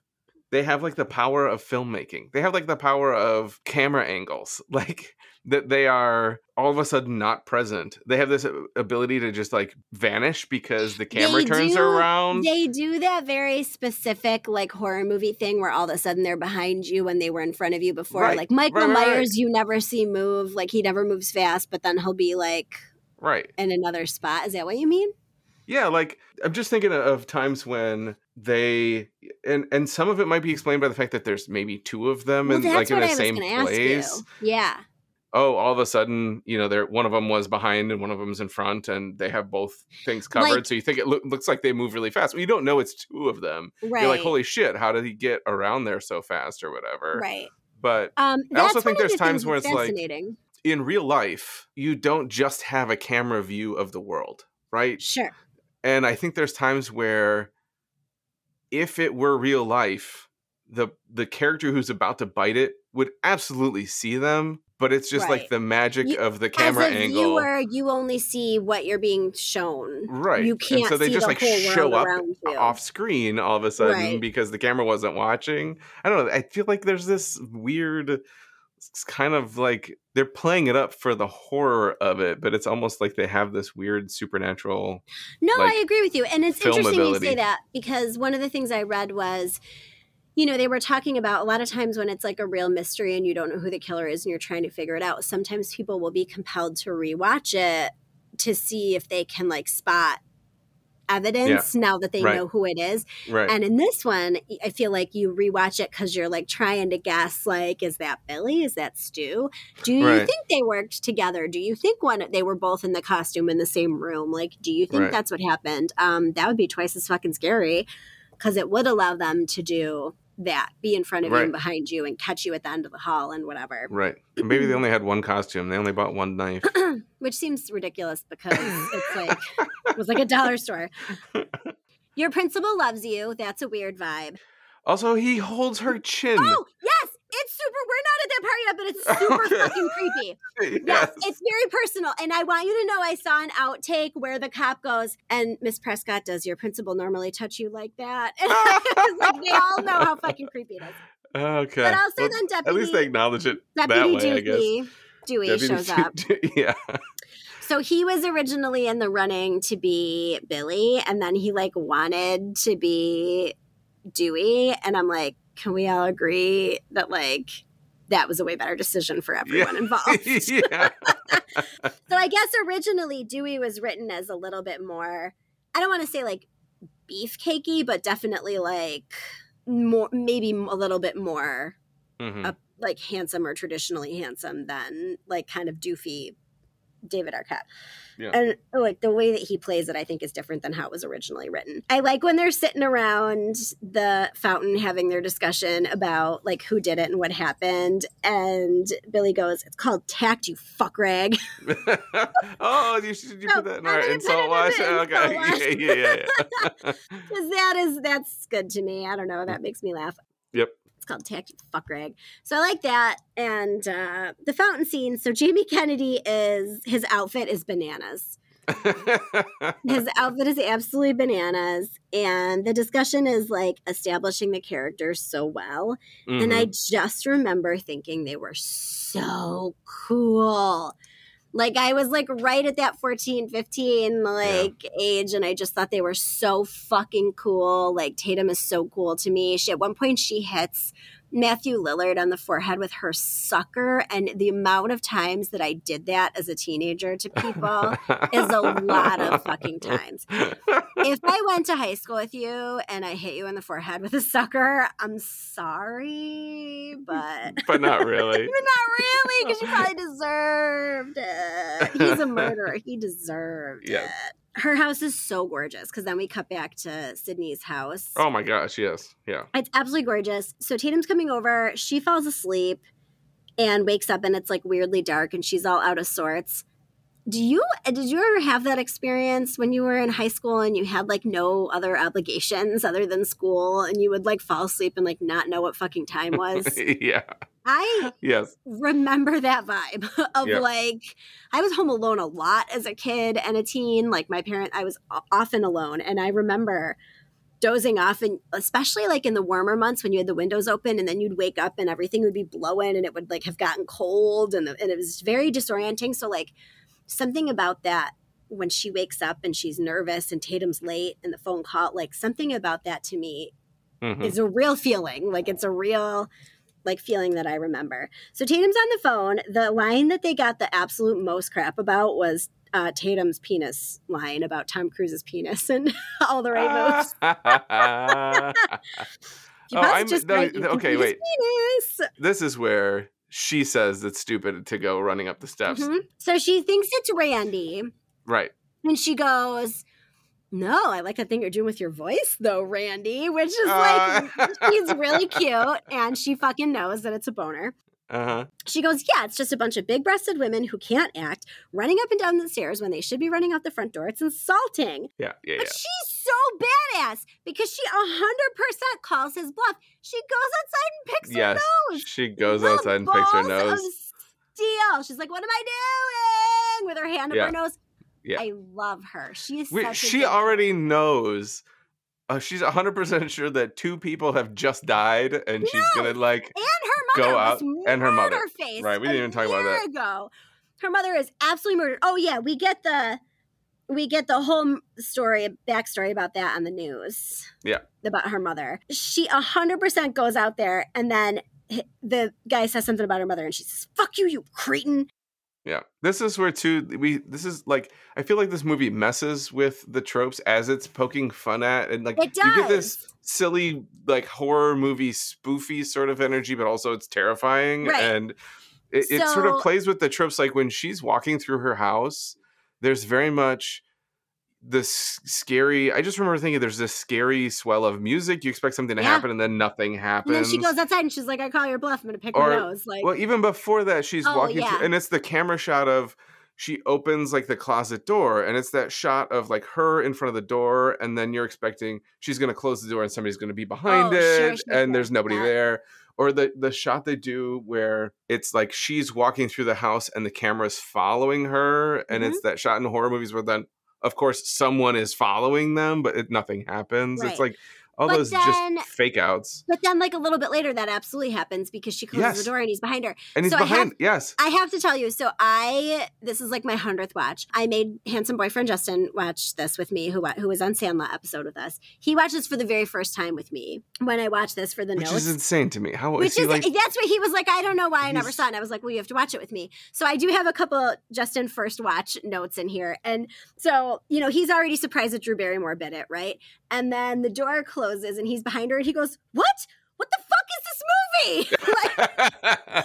they have like the power of filmmaking. They have like the power of camera angles. Like that they are all of a sudden not present. They have this uh, ability to just like vanish because the camera They turns do- around. They do that very specific like horror movie thing where all of a sudden they're behind you when they were in front of you before. Right, Like Michael right, right, right. Myers, you never see move. Like he never moves fast, but then he'll be like right. in another spot. Is that what you mean? Yeah, like I'm just thinking of times when they and and some of it might be explained by the fact that there's maybe two of them well, and that's like in the I same going to ask place. Yeah. oh, all of a sudden, you know, there one of them was behind and one of them's in front, and they have both things covered. Like- so you think it loo- looks like they move really fast. Well, you don't know it's two of them. right. You're like, holy shit, how did he get around there so fast or whatever? right. But Um, I also think there's the times where it's like- fascinating. In real life, you don't just have a camera view of the world, right? Sure. And I think there's times where if it were real life, the the character who's about to bite it would absolutely see them, but it's just like the magic You- of the camera As a angle. viewer, you only see what you're being shown. Right. You can't so they see just the like show up off screen all of a sudden Right. because the camera wasn't watching. I don't know. I feel like there's this weird it's kind of like they're playing it up for the horror of it, but it's almost like they have this weird supernatural No, like, I agree with you. And it's interesting you say that because one of the things I read was, you know, they were talking about a lot of times when it's like a real mystery and you don't know who the killer is and you're trying to figure it out, sometimes people will be compelled to rewatch it to see if they can like spot evidence now that they Right. know who it is. right. And in this one, I feel like you rewatch it because you're like trying to guess, like, is that Billy? Is that Stu? Do you Right. think they worked together? Do you think one they were both in the costume in the same room? Like, do you think that's what happened? Um, that would be twice as fucking scary because it would allow them to do that, be in front of you and behind you, and catch you at the end of the hall and whatever. right. Maybe they only had one costume. They only bought one knife. Which seems ridiculous because it's like it was like a dollar store. Your principal loves you. That's a weird vibe. Also, he holds her chin. Oh, it's super. We're not at that part yet, but it's super Okay. fucking creepy. yes. Yes, it's very personal. And I want you to know I saw an outtake where the cop goes, and Miss Prescott, does your principal normally touch you like that? Like, they all know how fucking creepy it is. okay. But also Well, then Deputy, at least they acknowledge it that Deputy way, I guess. Dewey, Dewey Deputy shows up. yeah. So he was originally in the running to be Billy, and then he like wanted to be Dewey. And I'm like, can we all agree that like that was a way better decision for everyone involved? yeah. So I guess originally Dewey was written as a little bit more, I don't want to say like beefcakey, but definitely like more, maybe a little bit more Mhm. uh, like handsome or traditionally handsome than like kind of doofy David Arquette. Yeah. And like the way that he plays it, I think is different than how it was originally written. I like when they're sitting around the fountain having their discussion about like who did it and what happened. And Billy goes, It's called tact, you fuck rag. oh, you should you No, put that in our gonna put it insult in wash? the Okay. wash. Yeah, yeah, yeah. yeah. Because that is that's good to me. I don't know. That makes me laugh. Yep. Called Tacky Fuck Rag. So I like that. And uh, the fountain scene. So Jamie Kennedy is his outfit is bananas. His outfit is absolutely bananas. And the discussion is like establishing the characters so well. And I Mhm. just remember thinking they were so cool. Like I was like right at that 14, 15 like age and I just thought they were so fucking cool. Like Tatum is so cool to me. She at one point she hits Matthew Lillard on the forehead with her sucker and the amount of times that I did that as a teenager to people is a lot of fucking times. if I went to high school with you and I hit you in the forehead with a sucker, I'm sorry, but but not really. but not really, because you probably deserved it. He's a murderer. He deserved Yes. it. Her house is so gorgeous because then we cut back to Sidney's house. Oh my gosh, yes. Yeah. It's absolutely gorgeous. So Tatum's coming over. She falls asleep and wakes up, and it's like weirdly dark, and she's all out of sorts. Do you uh, did you ever have that experience when you were in high school and you had like no other obligations other than school, and you would like fall asleep and like not know what fucking time was? yeah. I Yes. remember that vibe of like I was home alone a lot as a kid and a teen. Like my parent, I was often alone, and I remember dozing off, and especially like in the warmer months when you had the windows open, and then you'd wake up and everything would be blowing, and it would like have gotten cold, and the, and it was very disorienting. So like something about that when she wakes up and she's nervous and Tatum's late and the phone call, like something about that to me Mhm. it's a real feeling. Like it's a real like feeling that I remember. So Tatum's on the phone. The line that they got the absolute most crap about was uh, Tatum's penis line about Tom Cruise's penis and all the right moves. oh, I'm just no, like, you okay. Wait, Penis. this is where she says it's stupid to go running up the steps. Mhm. So she thinks it's Randy. Right. And she goes, No, I like that thing you're doing with your voice, though, Randy, which is Uh. like, she's really cute. And she fucking knows that it's a boner. Uh huh. She goes, Yeah, it's just a bunch of big breasted women who can't act running up and down the stairs when they should be running out the front door. It's insulting. Yeah. Yeah. But Yeah. she's so badass because she 100% calls his bluff. She goes outside and picks Yes. her nose. She goes outside and picks her nose. Of steel. She's like, What am I doing? With her hand Yeah. up her nose. Yeah. I love her. She is Wait, such a she already knows. Uh, she's 100% sure that two people have just died and she's going to like and her mother go out- and her mother. face Right, we didn't even talk about that. Ago. Her mother is absolutely murdered. Oh yeah, we get the we get the whole story backstory about that on the news. Yeah. about her mother. She hundred percent goes out there, and then the guy says something about her mother, and she says, "Fuck you, you cretin." Yeah. This is where too we this is like I feel like this movie messes with the tropes as it's poking fun at and like you get this silly like horror movie spoofy sort of energy but also it's terrifying Right. and it, it sort of plays with the tropes like when she's walking through her house there's very much this scary I just remember thinking there's this scary swell of music you expect something to Yeah. happen and then nothing happens And then she goes outside and she's like, "I call your bluff. I'm gonna pick Or- her nose." Like, well, even before that, she's Oh, walking yeah. through, and it's the camera shot of she opens like the closet door, and it's that shot of like her in front of the door, and then you're expecting she's gonna close the door and somebody's gonna be behind Oh, it, sure, sure, and there's nobody there. Or the the shot they do where it's like she's walking through the house and the camera's following her, and Mm-hmm. it's that shot in horror movies where then, of course, someone is following them, but it, nothing happens. It's like all But those then- just fake outs. but then like a little bit later, that absolutely happens because she closes Yes. the door and he's behind her. And he's So I have- behind. yes. I have to tell you, so I this is like my hundredth watch. I made handsome boyfriend Justin watch this with me, who who was on Sandlot episode with us. He watched this for the very first time with me when I watched this for the Which notes. Which is insane to me. How which he is like that's what he was like. I don't know why I never saw it. And I was like, well, you have to watch it with me. So I do have a couple Justin first watch notes in here, and so you know he's already surprised that Drew Barrymore bit it right, and then the door closes and he's behind her and he goes, "What? What the fuck is this movie?" like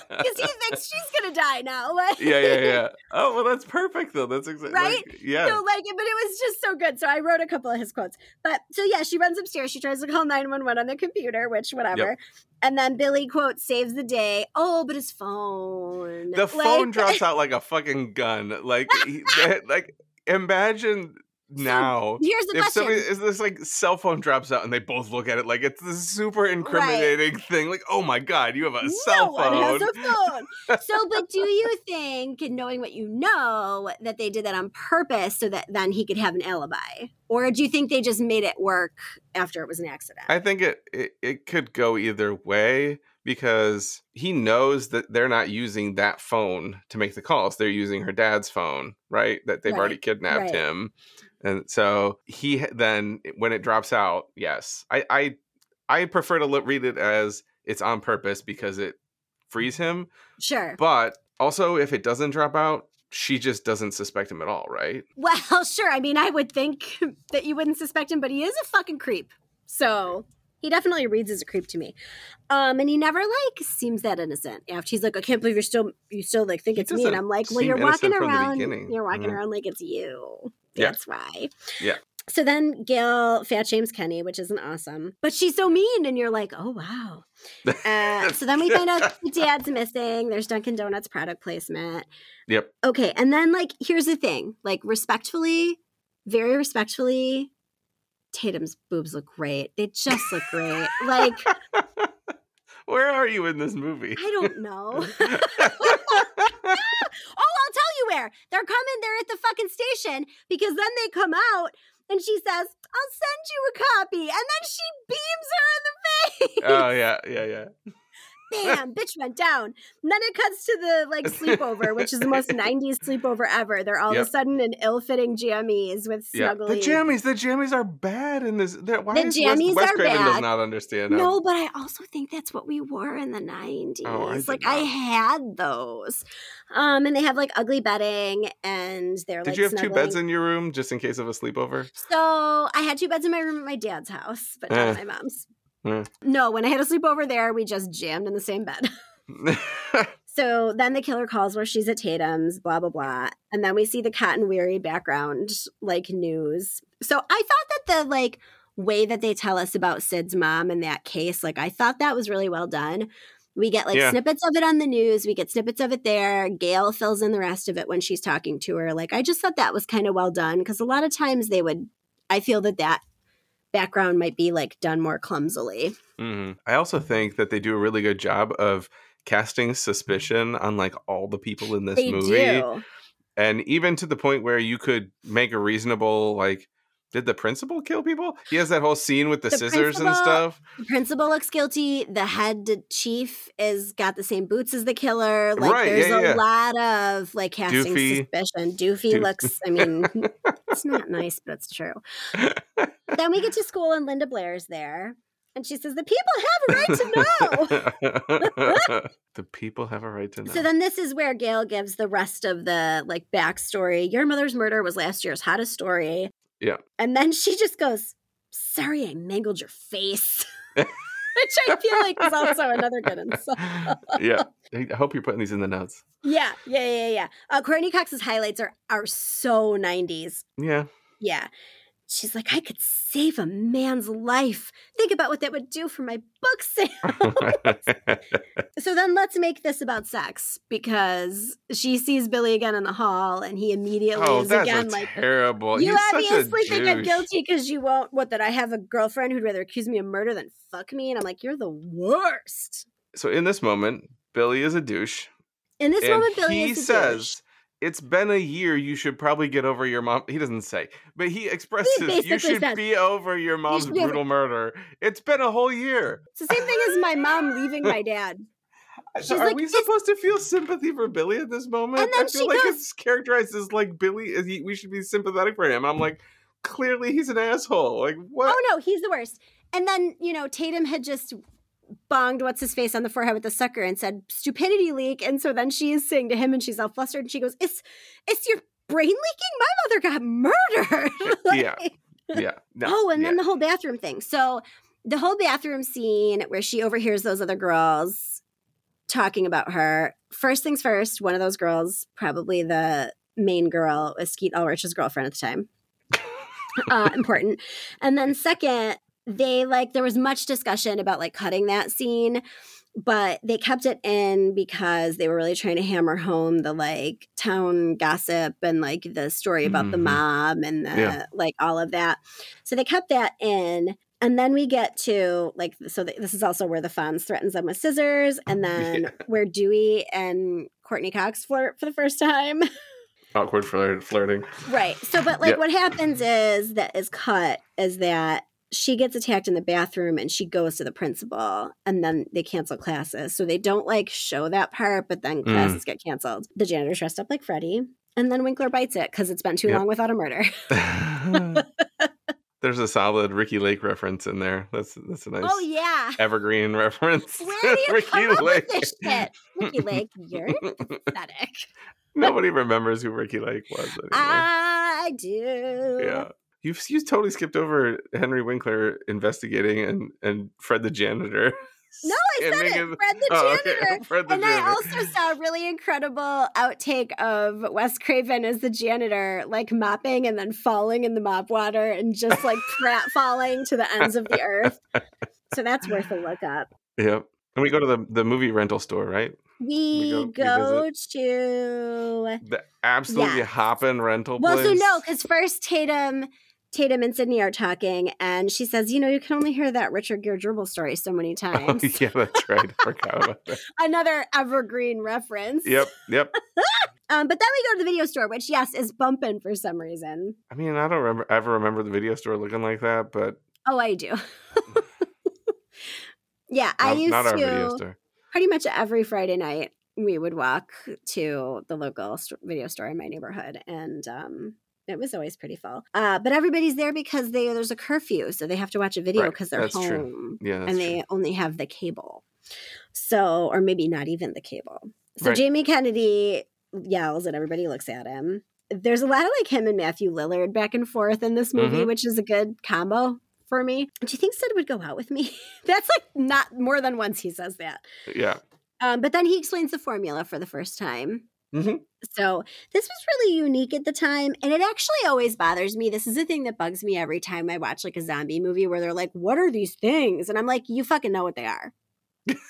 because he thinks she's gonna die now. Like, yeah, yeah, yeah. Oh well, that's perfect though. That's exactly Right? Like, yeah, So like, but it was just so good. So I wrote a couple of his quotes. But so yeah, she runs upstairs. She tries to call nine one one on the computer, which whatever. And then Billy quote saves the day. Oh, but his phone. the Like- phone drops out like a fucking gun. Like, he, that- like imagine now. Here's the if question. somebody is this like cell phone drops out and they both look at it like it's this super incriminating thing like oh my god you have a no cell phone phone. so, but do you think, knowing what you know, that they did that on purpose so that then he could have an alibi, or do you think they just made it work after it was an accident? I think it, it it could go either way because he knows that they're not using that phone to make the calls. They're using her dad's phone, right? That they've already kidnapped right. him. And so he then when it drops out, yes. I I I prefer to look, read it as it's on purpose because it frees him, sure. but also if it doesn't drop out, she just doesn't suspect him at all, right? Well, sure. I mean, I would think that you wouldn't suspect him, but he is a fucking creep. So he definitely reads as a creep to me. Um, and he never like seems that innocent. After he's like, I can't believe you're still you still like think He it's me. And I'm like, well, you're walking innocent from the around. You're walking Mhm. around like it's you. Yeah. That's why. Yeah. So then Gale fat shames Kenny, which isn't awesome, but she's so mean, and you're like, oh wow. Uh, so then we find out the dad's missing. There's Dunkin' Donuts product placement. Yep. Okay, and then like here's the thing, like respectfully, very respectfully, Tatum's boobs look great. They just look great. Like Where are you in this movie? I don't know. oh, I'll tell you where. They're coming. They're at the fucking station because then they come out and she says, "I'll send you a copy," and then she beams her in the oh, face. oh yeah, yeah, yeah. Bam, bitch went down. And then it cuts to the like sleepover, which is the most '90s sleepover ever. They're all of a sudden in ill-fitting jammies with Yeah, snuggly. the jammies, the jammies are bad in this. Why The is jammies Wes, Wes are Craven does bad. not understand. how- No, but I also think that's what we wore in the 90s. Oh, I like I had those. Um and they have like ugly bedding and they're Did like you have two beds in your room just in case of a sleepover? So I had two beds in my room at my dad's house, but not Eh. my mom's. Eh. No, when I had a sleepover there, we just jammed in the same bed. So then the killer calls where she's at Tatum's, blah, blah, blah. And then we see the cotton weary background, like news. So I thought that the like way that they tell us about Sid's mom in that case, like I thought that was really well done. We get like Yeah. snippets of it on the news. We get snippets of it there. Gale fills in the rest of it when she's talking to her. Like, I just thought that was kind of well done because a lot of times they would, I feel that that background might be like done more clumsily. hmm I also think that they do a really good job of casting suspicion on like all the people in this they movie, do. and even to the point where you could make a reasonable like. Did the principal kill people? He has that whole scene with the, The scissors and stuff. The principal looks guilty. The head chief is got the same boots as the killer. Like Right, there's yeah, a yeah. lot of like casting Doofy. suspicion. Doofy Doof- looks. I mean, it's not nice, but it's true. then we get to school and Linda Blair's there, and she says the people have a right to know. the people have a right to know. So then this is where Gale gives the rest of the like backstory. Your mother's murder was last year's hottest story. Yeah. And then she just goes, Sorry, I mangled your face. Which I feel like is also another good insult. yeah. I hope you're putting these in the notes. Yeah, yeah, yeah, yeah. Uh, Courteney Cox's highlights are are so 90s. Yeah. Yeah. She's like, I could save a man's life. Think about what that would do for my book sale. So then let's make this about sex because she sees Billy again in the hall and he immediately oh, is again like, terrible. You a obviously think I'm guilty because you won't. What, that I have a girlfriend who'd rather accuse me of murder than fuck me? And I'm like, you're the worst. So in this moment, Billy is a douche. In this moment, Billy he is a says, douche. It's been a year. You should probably get over your mom. He doesn't say, but he expresses, You should says, be over your mom's over- brutal murder. It's been a whole year. It's the same thing as my mom leaving my dad. She's Are like, we "It's- supposed to feel sympathy for Billy at this moment? And then I feel she like goes- it's characterized as like Billy. Is he, we should be sympathetic for him. I'm like, clearly he's an asshole. Like oh, what? Oh no, he's the worst. And then, you know, Tatum had just bonged what's his face on the forehead with the sucker and said stupidity leak. And so then she is saying to him and she's all flustered and she goes, It's it's your brain leaking? My mother got murdered. Yeah. yeah. No, oh, and yeah. then the whole bathroom thing. So the whole bathroom scene where she overhears those other girls talking about her. First things first, one of those girls, probably the main girl, was Skeet Ulrich's girlfriend at the time. uh, important. And then second, they like there was much discussion about like cutting that scene but they kept it in because they were really trying to hammer home the like town gossip and like the story about the Mhm. mob and the Yeah. like all of that. So they kept that in. And then we get to like so th- this is also where the Fonz threatens them with scissors, and then Yeah. where Dewey and Courteney Cox flirt for the first time. awkward flirt, flirting. Right. So, but like Yeah. what happens is that is cut is that she gets attacked in the bathroom and she goes to the principal and then they cancel classes. So they don't like show that part, but then Mm. classes get canceled. The janitor's dressed up like Freddy and then Winkler bites it because it's been too Yep. long without a murder. There's a solid Ricki Lake reference in there. That's that's a nice Oh, yeah. evergreen reference. Where do you come up with this shit? Ricki Lake, you're pathetic. Nobody remembers who Ricki Lake was anymore. I do. yeah. You've you totally skipped over Henry Winkler investigating and and Fred the janitor. No, I said it. his- Fred the Oh, okay. janitor. Fred the and I also saw a really incredible outtake of Wes Craven as the janitor, like mopping and then falling in the mop water and just like prat falling to the ends of the earth. So that's worth a look up. Yep. And we go to the, the movie rental store, right? We go- go, we to The absolutely Yes. hopping rental well, place. so no, because first Tatum, Tatum and Sidney are talking, and she says, "You know, you can only hear that Richard Gere dribble story so many Oh, times." yeah, that's right. I forgot about that. Another evergreen reference. Yep, yep. Um, but then we go to the video store, which yes is bumping for some reason. I mean, I don't remember ever remember the video store looking like that, but Oh, I do. yeah, I not, used not our video to store. pretty much every Friday night we would walk to the local st- video store in my neighborhood, and um, it was always pretty full. Uh, but everybody's there because they there's a curfew, so they have to watch a video Right, because they're that's home true. Yeah, and true. they only have the cable. So, or maybe not even the cable. So Right. Jamie Kennedy yells and everybody looks at him. There's a lot of like him and Matthew Lillard back and forth in this movie, Mhm. which is a good combo for me. Do you think Sid would go out with me? That's like not more than once he says that. Yeah. Um, but then he explains the formula for the first time. Mhm. So this was really unique at the time, and it actually always bothers me. This is the thing that bugs me every time I watch like a zombie movie where they're like, "What are these things?" And I'm like, "You fucking know what they are.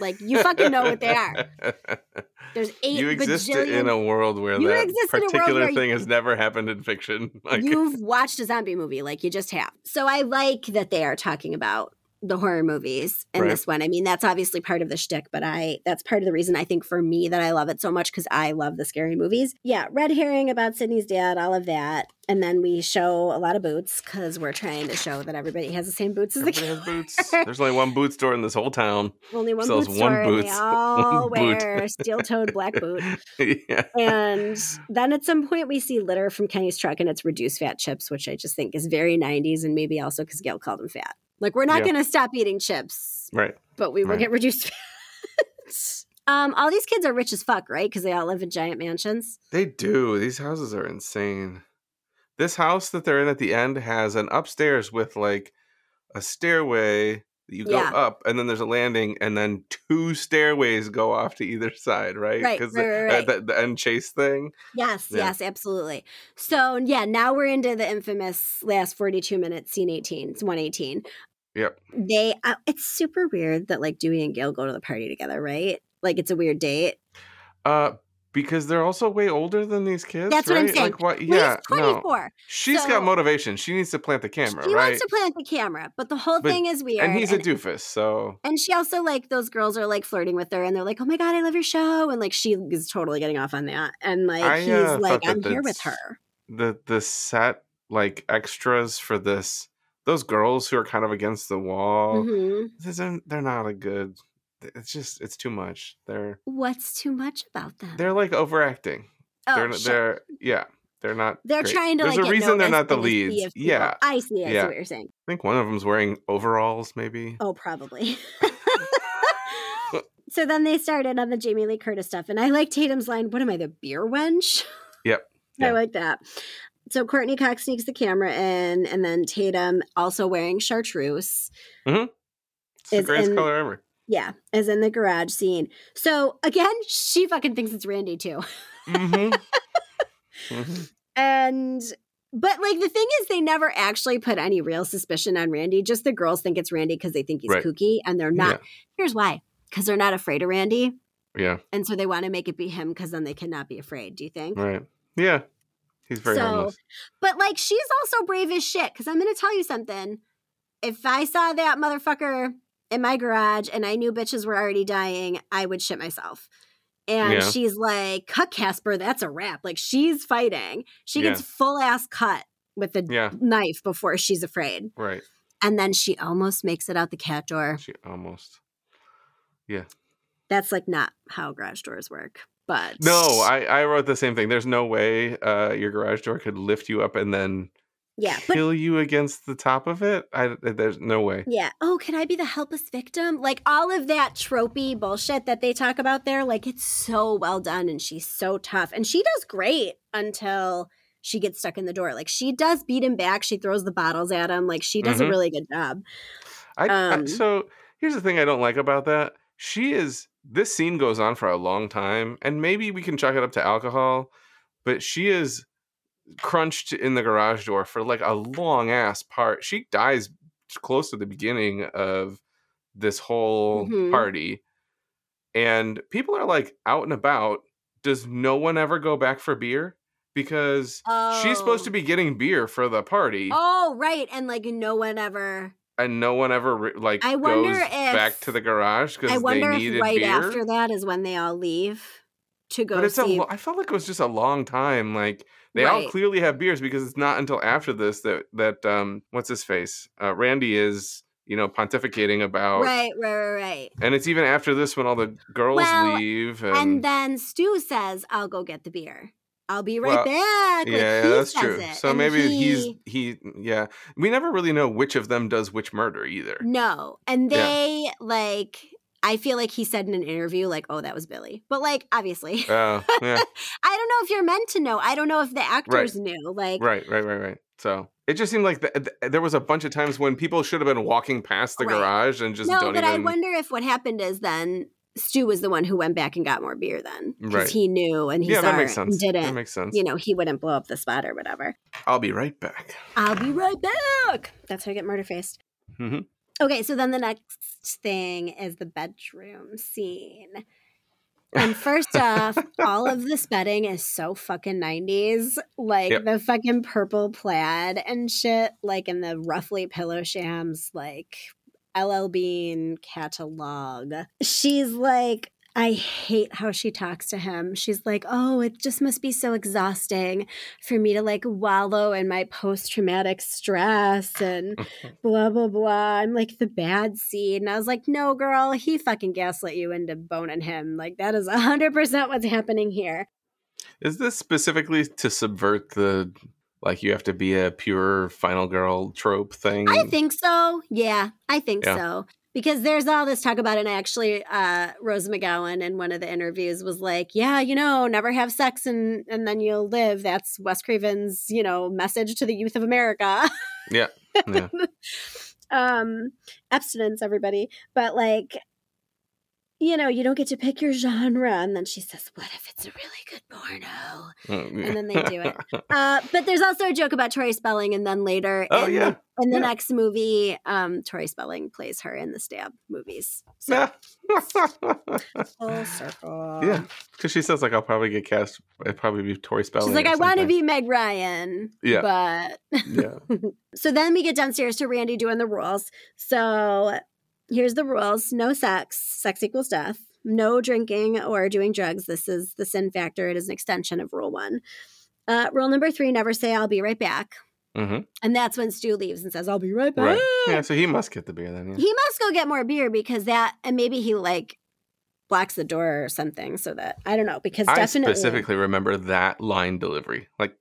Like you fucking know what they are." There's eight. you exist bajillion- in a world where You that a particular where you- thing has never happened in fiction. Like, You've watched a zombie movie, like you just have. So I like that they are talking about the horror movies in Right. this one. I mean, that's obviously part of the shtick, but I that's part of the reason I think for me that I love it so much because I love the scary movies. Yeah, red herring about Sidney's dad, all of that. And then we show a lot of boots because we're trying to show that everybody has the same boots as the everybody has killer. boots. There's only one boot store in this whole town. Only one boot one store, and they boots, all one wear steel-toed black boot. yeah. And then at some point we see litter from Kenny's truck and it's reduced fat chips, which I just think is very 90s and maybe also because Gale called them fat. Like we're not Yeah. going to stop eating chips, Right. but we will Right. get reduced fat. um, all these kids are rich as fuck, right? Because they all live in giant mansions. They do. These houses are insane. This house that they're in at the end has an upstairs with like a stairway that you go Yeah. up, and then there's a landing, and then two stairways go off to either side, right? Right, Because right, right, the, the, the end chase thing. Yes, Yeah. yes, absolutely. So yeah, now we're into the infamous last 42 minutes, scene 18. It's 118. Yep. They, uh, it's super weird that like Dewey and Gale go to the party together, right? Like it's a weird date. Uh, because they're also way older than these kids. That's what I'm saying. Like what? Yeah. he's no. 24. She's So- got motivation. She needs to plant the camera, She right? wants to plant the camera, but the whole But- thing is weird. and he's a doofus, so and she also like those girls are like flirting with her, and they're like, "Oh my god, I love your show," and like she is totally getting off on that, and like I, he's uh, like, "I'm here with her." the the set like extras for this those girls who are kind of against the wall Mhm. are- they're not a good it's just it's too much they're What's too much about them? they're like overacting oh, they're sure. they're yeah they're not They're great. trying to there's like a reason they're not the in a sea leads yeah I see. I see Yeah. what you're saying. i think one of them's wearing overalls maybe Oh, probably. so then they started on the Jamie Lee Curtis stuff, and I like Tatum's line, "What am I, the beer wench?" Yep. I like that. So Courteney Cox sneaks the camera in, and then Tatum, also wearing chartreuse, it's the greatest in- color ever yeah, is in the garage scene. So again, she fucking thinks it's Randy too. hmm hmm And but like the thing is they never actually put any real suspicion on Randy. Just the girls think it's Randy because they think he's Right. kooky and they're not. Here's why. Because they're not afraid of Randy. yeah And so they want to make it be him because then they cannot be afraid. Do you think? right yeah he's very So- harmless But like she's also brave as shit. Because I'm gonna tell you something. If I saw that motherfucker in my garage and I knew bitches were already dying, I would shit myself. And Yeah. she's like, cut Casper, that's a wrap. Like she's fighting. She Yeah. gets full ass cut with the yeah knife before she's afraid. right And then she almost makes it out the cat door. she almost Yeah. That's like not how garage doors work. But No, I, I wrote the same thing. There's no way uh, your garage door could lift you up and then yeah, but kill you against the top of it. I, there's no way. yeah. Oh, can I be the helpless victim? Like all of that tropey bullshit that they talk about there, like it's so well done and she's so tough. And she does great until she gets stuck in the door. Like she does beat him back. She throws the bottles at him. Like she does a Mhm. really good job. I, I- Um, so here's the thing I don't like about that. She is. This scene goes on for a long time, and maybe we can chalk it up to alcohol, but she is crunched in the garage door for like a long ass part. She dies close to the beginning of this whole Mhm. party, and people are like out and about. Does no one ever go back for beer? Because she's supposed Oh. to be getting beer for the party Oh, right. And like no one ever and no one ever re- like I wonder goes back to the garage I because they wonder needed if right beer. after that is when they all leave to go but it's a see. lo- I felt like it was just a long time. Like they all clearly have beers because it's not until after this that that um what's his face uh, Randy is you know pontificating about. right, right, right, right. And it's even after this when all the girls Well, leave and, And then Stu says, "I'll go get the beer. I'll be right Well, back." yeah, Like, yeah, that's true. it, So maybe he- he's he mm, yeah. We never really know which of them does which murder either. no, and Yeah. they like. I feel like he said in an interview, like, "Oh, that was Billy," but like, obviously, Oh, yeah. I don't know if you're meant to know. I don't know if the actors knew. Like, Right, right, right, right. So it just seemed like th- th- there was a bunch of times when people should have been walking past the Right. garage and just no, don't but even. I wonder if what happened is then Stu was the one who went back and got more beer then because Right. he knew and he yeah, saw that makes sense. That didn't. makes sense. You know, he wouldn't blow up the spot or whatever. I'll be right back. I'll be right back. That's how I get murder faced. hmm Okay, so then the next thing is the bedroom scene. And first off, all of this bedding is so fucking 90s. Like Yep. the fucking purple plaid and shit, like in the roughly pillow shams, like LL Bean catalog. She's like, I hate how she talks to him. She's like, oh, it just must be so exhausting for me to like wallow in my post traumatic stress and blah blah blah. I'm like the bad seed. And I was like, no, girl, he fucking gaslit you into boning him. Like that is hundred percent what's happening here. Is this specifically to subvert the like you have to be a pure final girl trope thing? I think so. Yeah, I think Yeah. so. Because there's all this talk about it, and actually, uh, Rose McGowan in one of the interviews was like, "Yeah, you know, never have sex and and then you'll live." That's Wes Craven's, you know, message to the youth of America. Yeah. Yeah. um, abstinence, everybody. But like, you know, you don't get to pick your genre. And then she says, "What if it's a really good porno?" Mm, And then they do it. Uh, but there's also a joke about Tori Spelling, and then later, Oh, in yeah. the, in the Yeah. next movie, um, Tori Spelling plays her in the Stab movies. So full circle. yeah, because she says like I'll probably get cast. It'd probably be Tori Spelling. She's like, I want to be Meg Ryan. Yeah. But Yeah. so then we get downstairs to Randy doing the rules. So here's the rules no sex, sex equals death. No drinking or doing drugs. This is the sin factor. It is an extension of rule one. Uh, rule number three never say, I'll be right back. hmm And that's when Stu leaves and says, I'll be right back. Right. Yeah. So he must get the beer then. Yeah. He must go get more beer because that, and maybe he like blocks the door or something so that, I don't know, because I definitely. specifically remember that line delivery, like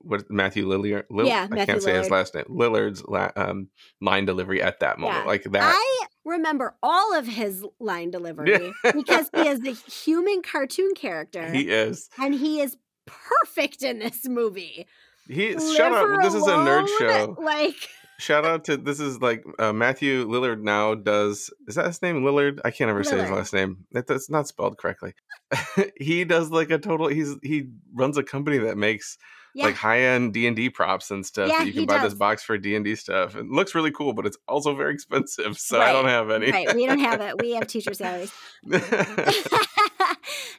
what Matthew Lillard. Lill- Yeah, I Matthew can't say his last name. Lillard's la- um, line delivery at that moment, Yeah. like that. I remember all of his line delivery because he is a human cartoon character he is. and he is perfect in this movie. He Live shout out. her This is a nerd show. Like, Shout out to this is like uh, Matthew Lillard now does is that his name Lillard? I can't ever say his last name. It, that's not spelled correctly. he does like a total. He's he runs a company that makes yeah, like high end D and D props and stuff. Yeah, that you can buy this box for D and D stuff. It looks really cool, but it's also very expensive. So I don't have any. right. We don't have it. We have teacher salaries.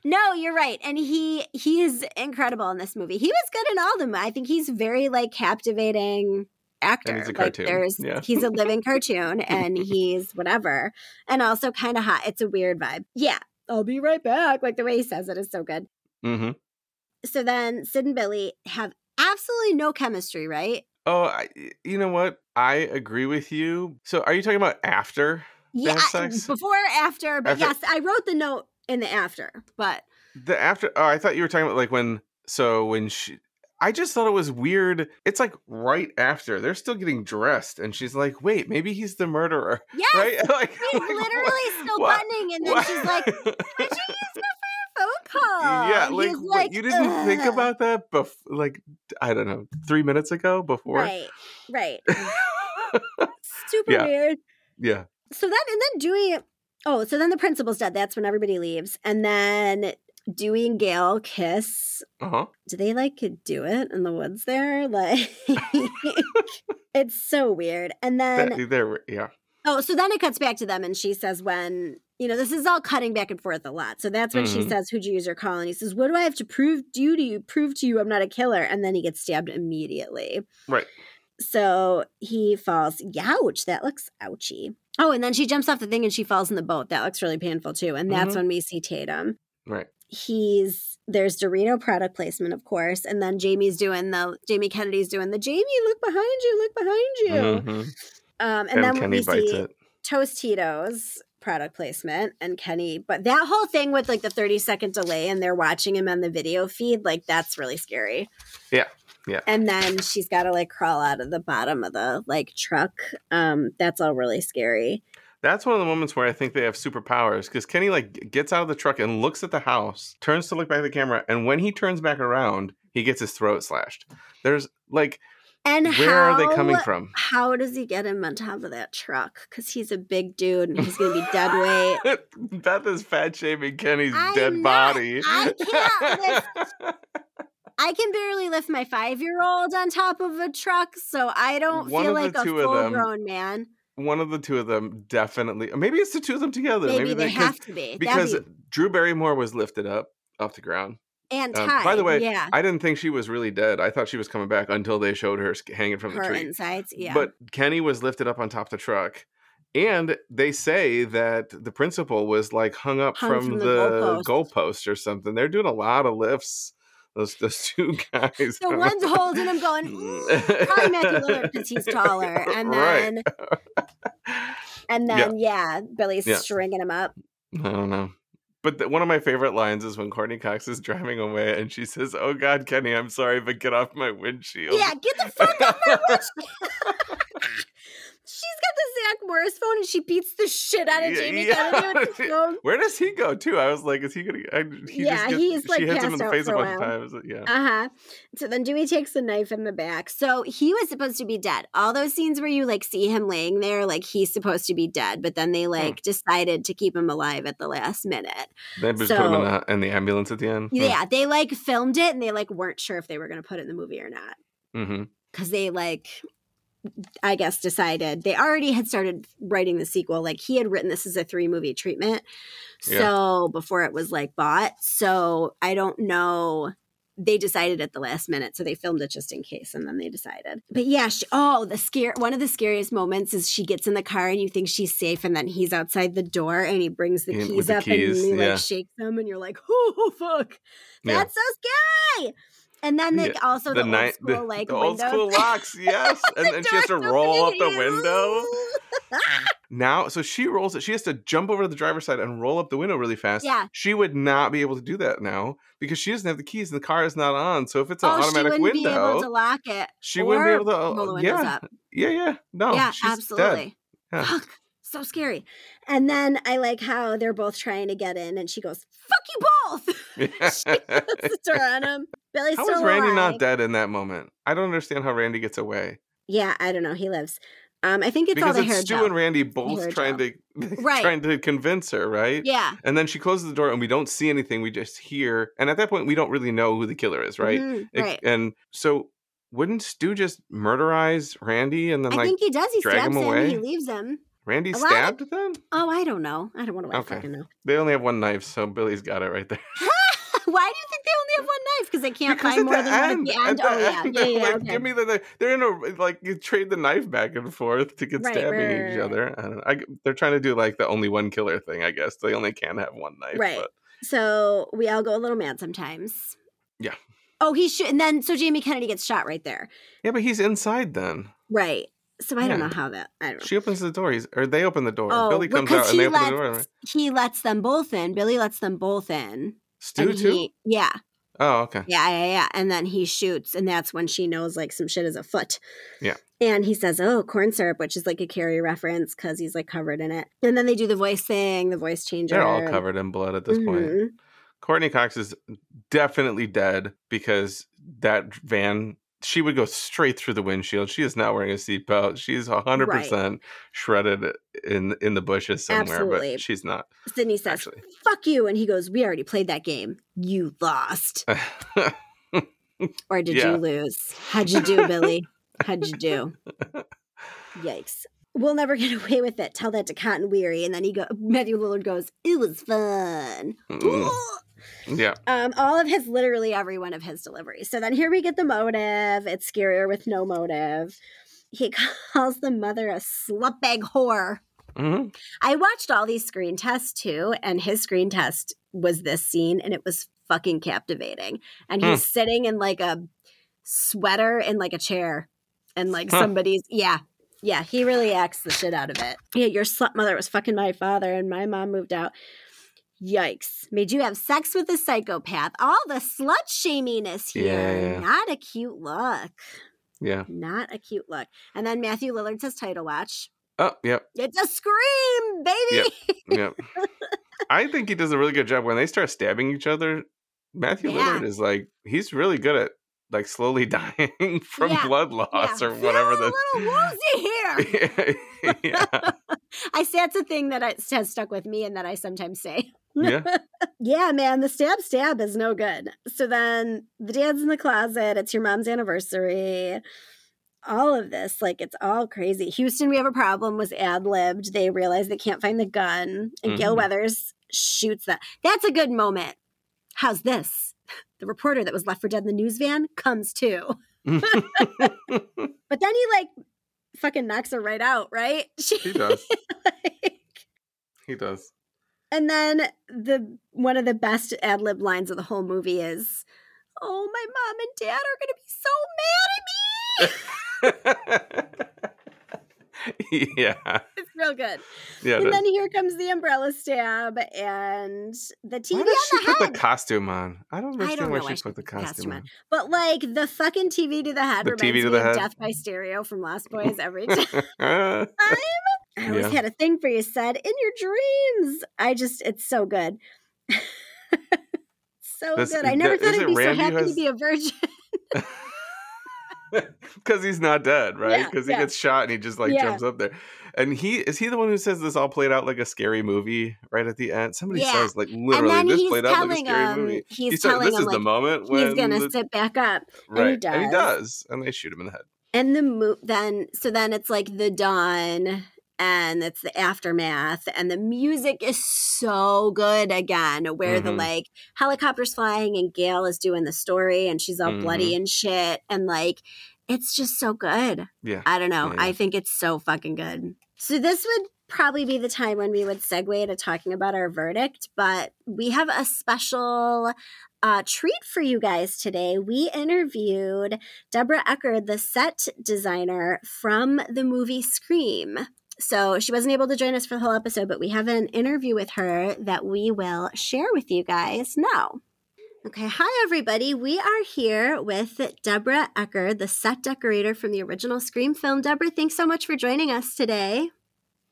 no, you're right. And he he is incredible in this movie. He was good in all of them. I think he's very like captivating actor. he's a like cartoon, there's yeah. he's a living cartoon and he's whatever. And also kind of hot. It's a weird vibe. Yeah. I'll be right back. Like the way he says it is so good. hmm So then Sid and Billy have absolutely no chemistry, right? Oh, I, you know what? I agree with you. So, are you talking about after? Yeah, before, after, but After- yes, I wrote the note in the after, but The after? Oh, I thought you were talking about like when. So when she, I just thought it was weird. It's like right after they're still getting dressed, and she's like, "Wait, maybe he's the murderer." yes, Right? Like, he's like, literally what- still what- buttoning, and then what- she's like, "How'd you use your call?" yeah, like, what, you didn't think about that before, like I don't know, three minutes ago before. right, right. Super Yeah. weird. yeah, So then, and then Dewey. Oh, so then the principal's dead. That's when everybody leaves, and then Dewey and Gale kiss. uh huh. do they like to do it in the woods there? Like it's so weird. And then There, yeah, oh, so then it cuts back to them and she says when you know, this is all cutting back and forth a lot. So that's when she Mhm. says, Who'd you use your call? And he says, What do I have to prove to you to you prove to you I'm not a killer? And then he gets stabbed immediately. right. So he falls. Youch, that looks ouchy. Oh, and then she jumps off the thing and she falls in the boat. That looks really painful too. And that's Mhm. when we see Tatum Right. he's there's Dorito product placement, of course, and then Jamie's doing the Jamie Kennedy's doing the Jamie, look behind you, look behind you. Mhm. Um, and, And, then Kenny we see it. Tostitos product placement and Kenny, but that whole thing with like the 30 second delay and they're watching him on the video feed, like that's really scary. Yeah, yeah. And then she's got to like crawl out of the bottom of the like truck. Um, that's all really scary. That's one of the moments where I think they have superpowers because Kenny like gets out of the truck and looks at the house, turns to look back at the camera, and when he turns back around, he gets his throat slashed. There's like And Where how, are they coming from? How does he get him on top of that truck? Because he's a big dude and he's going to be dead weight. Beth is fat shaming Kenny's I'm dead not. body. I can't I can barely lift my five year old on top of a truck, so I don't One feel like a full grown man. One of the two of them definitely. Maybe it's the two of them together. Maybe, they have to be. Because be- Drew Barrymore was lifted up off the ground. And Um, by the way, yeah, I didn't think she was really dead. I thought she was coming back until they showed her hanging from the her tree. insides. Yeah, But Kenny was lifted up on top of the truck. And they say that the principal was like hung up Hung from, from the the, goalpost. goalpost or something. They're doing a lot of lifts. Those those two guys. the one's holding him, going, "Ooh," probably Matthew Lillard because he's taller, and Right. then and Yeah. then yeah, Billy's Yeah. stringing him up. I don't know. But the, one of my favorite lines is when Courteney Cox is driving away and she says, "Oh God, Kenny, I'm sorry, but get off my windshield." Yeah, get the fuck off my windshield. She's got the Zach Morris phone and she beats the shit out of Yeah, Jamie yeah. Kennedy with phone. Where does he go too? I was like, is he gonna? I, he Yeah, just gets, he's, like, she hits him in the face a a bunch of times. Yeah. Uh huh. So then Dewey takes the knife in the back. So he was supposed to be dead. All those scenes where you like see him laying there, like he's supposed to be dead, but then they Hmm. like decided to keep him alive at the last minute. Then just put him in the, in the ambulance at the end. Yeah, they like filmed it and they like weren't sure if they were going to put it in the movie or not Mm-hmm. because they like. I guess decided they already had started writing the sequel. Like he had written this as a three movie treatment. Yeah. So before it was like bought. So I don't know. They decided at the last minute. So they filmed it just in case and then they decided. But yeah, she, oh, the scare one of the scariest moments is she gets in the car and you think she's safe and then he's outside the door and he brings the Yeah, keys the up keys, and he yeah. like shakes them and you're like, oh fuck. Yeah. That's so scary. And then like Yeah, also the, the night, old school the, like the old school locks, yes, and, then she has to roll up the window. Now, so she rolls it. She has to jump over to the driver's side and roll up the window really fast. Yeah. She would not be able to do that now because she doesn't have the keys and the car is not on. So if it's an oh, she automatic wouldn't be able window, to lock it. she wouldn't be able to. roll the uh, windows yeah, up. yeah, yeah. No, yeah, absolutely. Yeah. Fuck. So scary. And then I like how they're both trying to get in, and she goes, "Fuck you both." she puts the door on him. Billy's How still is Randy alive. not dead in that moment? I don't understand how Randy gets away. Yeah, I don't know. He lives. Um, I think it's because all the it's hair Stu gel. and Randy both trying to Right. trying to convince her, right? Yeah. And then she closes the door and we don't see anything. We just hear. And at that point, we don't really know who the killer is, right? Mhm, It- right. And so wouldn't Stu just murderize Randy and then I like think he does. He stabs him him. away? He leaves him. Randy lot of- stabbed them? Oh, I don't know. I don't want to Okay. fucking know. They only have one knife, so Billy's got it right there. Why do you think they only have one knife? Because they can't because more than one at the end. at the oh yeah, end, yeah, yeah. like, okay. give me the knife. They're in a like you trade the knife back and forth to get Right, stabbing right, each other. I don't know. I, they're trying to do like the only one killer thing, I guess. They only can have one knife. Right. But So we all go a little mad sometimes. Yeah. Oh, he should. And then so Jamie Kennedy gets shot right there. yeah, but he's inside then. Right. So I don't know how that. I don't know. She opens the door. He's or they open the door. oh, Billy comes out and they he open lets the door. he lets them both in. Billy lets them both in. Stu too. he- yeah, Oh, okay. yeah, yeah, yeah. And then he shoots, and that's when she knows like some shit is afoot. Yeah. And he says, "Oh, corn syrup," which is like a Carrie reference because he's like covered in it. And then they do the voice thing, the voice changer. They're all covered in blood at this point. Mhm. Courteney Cox is definitely dead because that van. She would go straight through the windshield. She is not wearing a seatbelt. She's hundred percent shredded in in the bushes somewhere, Absolutely. but she's not Sidney says, actually. "Fuck you," and he goes, "We already played that game. You lost, or did Yeah. you lose? How'd you do, Billy? How'd you do? Yikes." We'll never get away with it. Tell that to Cotton Weary, and then he go. Matthew Lillard goes, "It was fun." Mm. yeah, Um, all of his, literally every one of his deliveries. So then here we get the motive. It's scarier with no motive. He calls the mother a slutbag whore. hmm I watched all these screen tests too, and his screen test was this scene, and it was fucking captivating. And he's sitting in like a sweater in like a chair, and like Huh. somebody's yeah. Yeah, he really acts the shit out of it. Yeah, your slut mother was fucking my father, and my mom moved out. Yikes. Made you have sex with a psychopath. All the slut shaminess here. Yeah. Not a cute look. yeah. Not a cute look. And then Matthew Lillard says title watch. Oh, yep, It's a scream, baby. yep. I think he does a really good job when they start stabbing each other. Matthew Yeah. Lillard is like he's really good at like slowly dying from Yeah, blood loss yeah. or whatever Feel the a little woozy here. yeah. I say it's a thing that has stuck with me and that I sometimes say. Yeah. yeah, man, the stab stab is no good. So then the dad's in the closet. It's your mom's anniversary. All of this, like, it's all crazy. Houston, we have a problem was ad libbed. They realize they can't find the gun, and Gale Mhm. Weathers shoots that. That's a good moment. How's this? The reporter that was left for dead in the news van comes too. But then he, like, fucking knocks her right out, right? he does. Like- He does. And then the one of the best ad lib lines of the whole movie is, "Oh, my mom and dad are gonna be so mad at me." yeah. It's real good. Yeah. and then here comes the umbrella stab and the TV Why on does she the put head. the costume on? I don't I don't why know why she she put the costume costume on. but like the fucking TV to the head The reminds TV to me the of. Death by Stereo from Lost Boys every time. I always Yeah. had a thing for you, said in your dreams. I just, it's so good. so This- good. I never thought I'd be so Randy who happy has- to be a virgin. Because he's not dead, right? Yeah, Because he yeah. gets shot and he just like Yeah. jumps up there. And he is he the one who says this all played out like a scary movie right at the end? Somebody Yeah. says like literally this played out like a scary him, movie. he's He telling this is the moment when he's gonna the- sit back up, right, and he and he does. does, and they shoot him in the head. and the mo- then so then it's like the dawn, and it's the aftermath, and the music is so good again, where the Mhm. like helicopters flying, and Gale is doing the story, and she's all bloody Mm-hmm. and shit, and like it's just so good. Yeah. I don't know. Yeah, yeah. I think it's so fucking good. So this would probably be the time when we would segue to talking about our verdict, but we have a special uh, treat for you guys today. We interviewed Deborah Eckerd, the set designer from the movie Scream. So she wasn't able to join us for the whole episode, but we have an interview with her that we will share with you guys now. Okay, hi everybody. We are here with Deborah Eckerd, the set decorator from the original Scream film. Deborah, thanks so much for joining us today.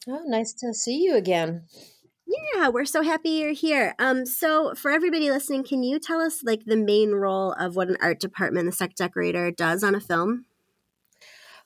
Oh, nice to see you again. Yeah, we're so happy you're here. Um, so for everybody listening, can you tell us like the main role of what an art department, the set decorator, does on a film?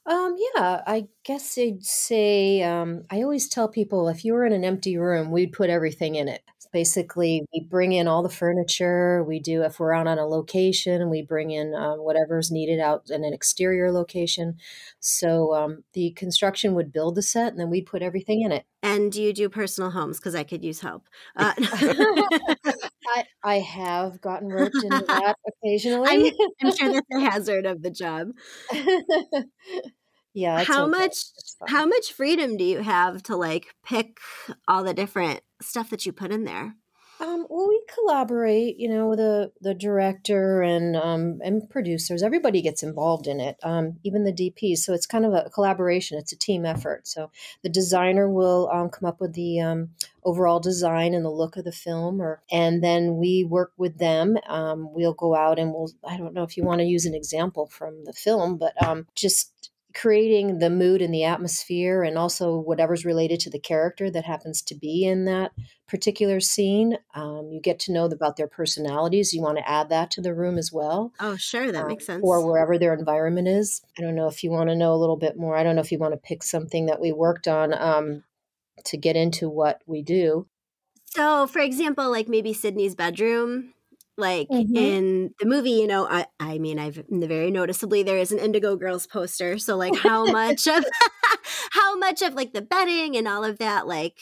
Um, yeah, I guess I'd say um, I always tell people if you were in an empty room, we'd put everything in it. Basically, we bring in all the furniture. We do if we're out on a location, we bring in um, whatever's needed out in an exterior location. So um, the construction would build the set, and then we'd put everything in it. And do you do personal homes? Because I could use help. Uh, I I have gotten roped into that occasionally. I'm sure that's a hazard of the job. yeah. how okay. much how much freedom do you have to like pick all the different stuff that you put in there? Um, well, we collaborate, you know, with the the director and um, and producers. Everybody gets involved in it, um, even the DPs. So it's kind of a collaboration. It's a team effort. So the designer will um, come up with the um, overall design and the look of the film, or and then we work with them. Um, we'll go out and we'll. I don't know if you want to use an example from the film, but just creating the mood and the atmosphere and also whatever's related to the character that happens to be in that particular scene um, you get to know about their personalities you want to add that to the room as well Oh, sure, that um, makes sense. or wherever their environment is i don't know if you want to know a little bit more i don't know if you want to pick something that we worked on um, to get into what we do So, for example, like maybe Sidney's bedroom, like Mhm. in the movie, you know, I, I mean, I've very noticeably there is an Indigo Girls poster. So, like, how much of how much of like the bedding and all of that, like,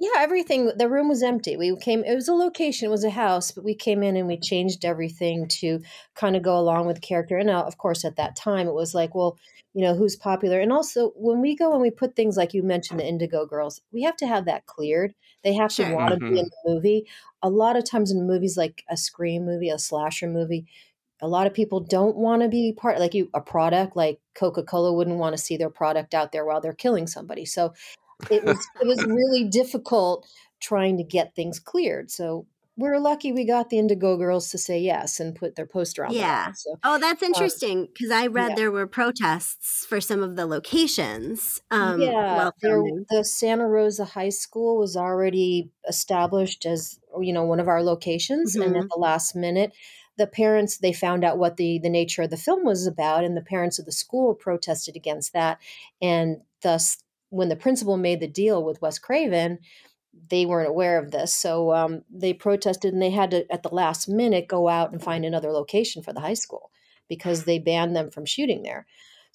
Yeah, everything. The room was empty. We came. It was a location. It was a house, but we came in and we changed everything to kind of go along with the character. And now, of course, at that time, it was like, well, you know, who's popular. And also, when we go and we put things like you mentioned, the Indigo Girls, we have to have that cleared. They have Sure. to want to Mhm. be in the movie. A lot of times in movies, like a scream movie, a slasher movie. A lot of people don't want to be part like you a product like Coca-Cola wouldn't want to see their product out there while they're killing somebody. So it was it was really difficult trying to get things cleared. So we're lucky we got the Indigo Girls to say yes and put their poster on. Yeah. wall. So oh, that's interesting because I read yeah. there were protests for some of the locations. Um, yeah, there, the Santa Rosa High School was already established as you know one of our locations, and Mhm. at the last minute, the parents they found out what the the nature of the film was about and the parents of the school protested against that and thus when the principal made the deal with wes craven they weren't aware of this. So um, they protested and they had to at the last minute go out and find another location for the high school because they banned them from shooting there.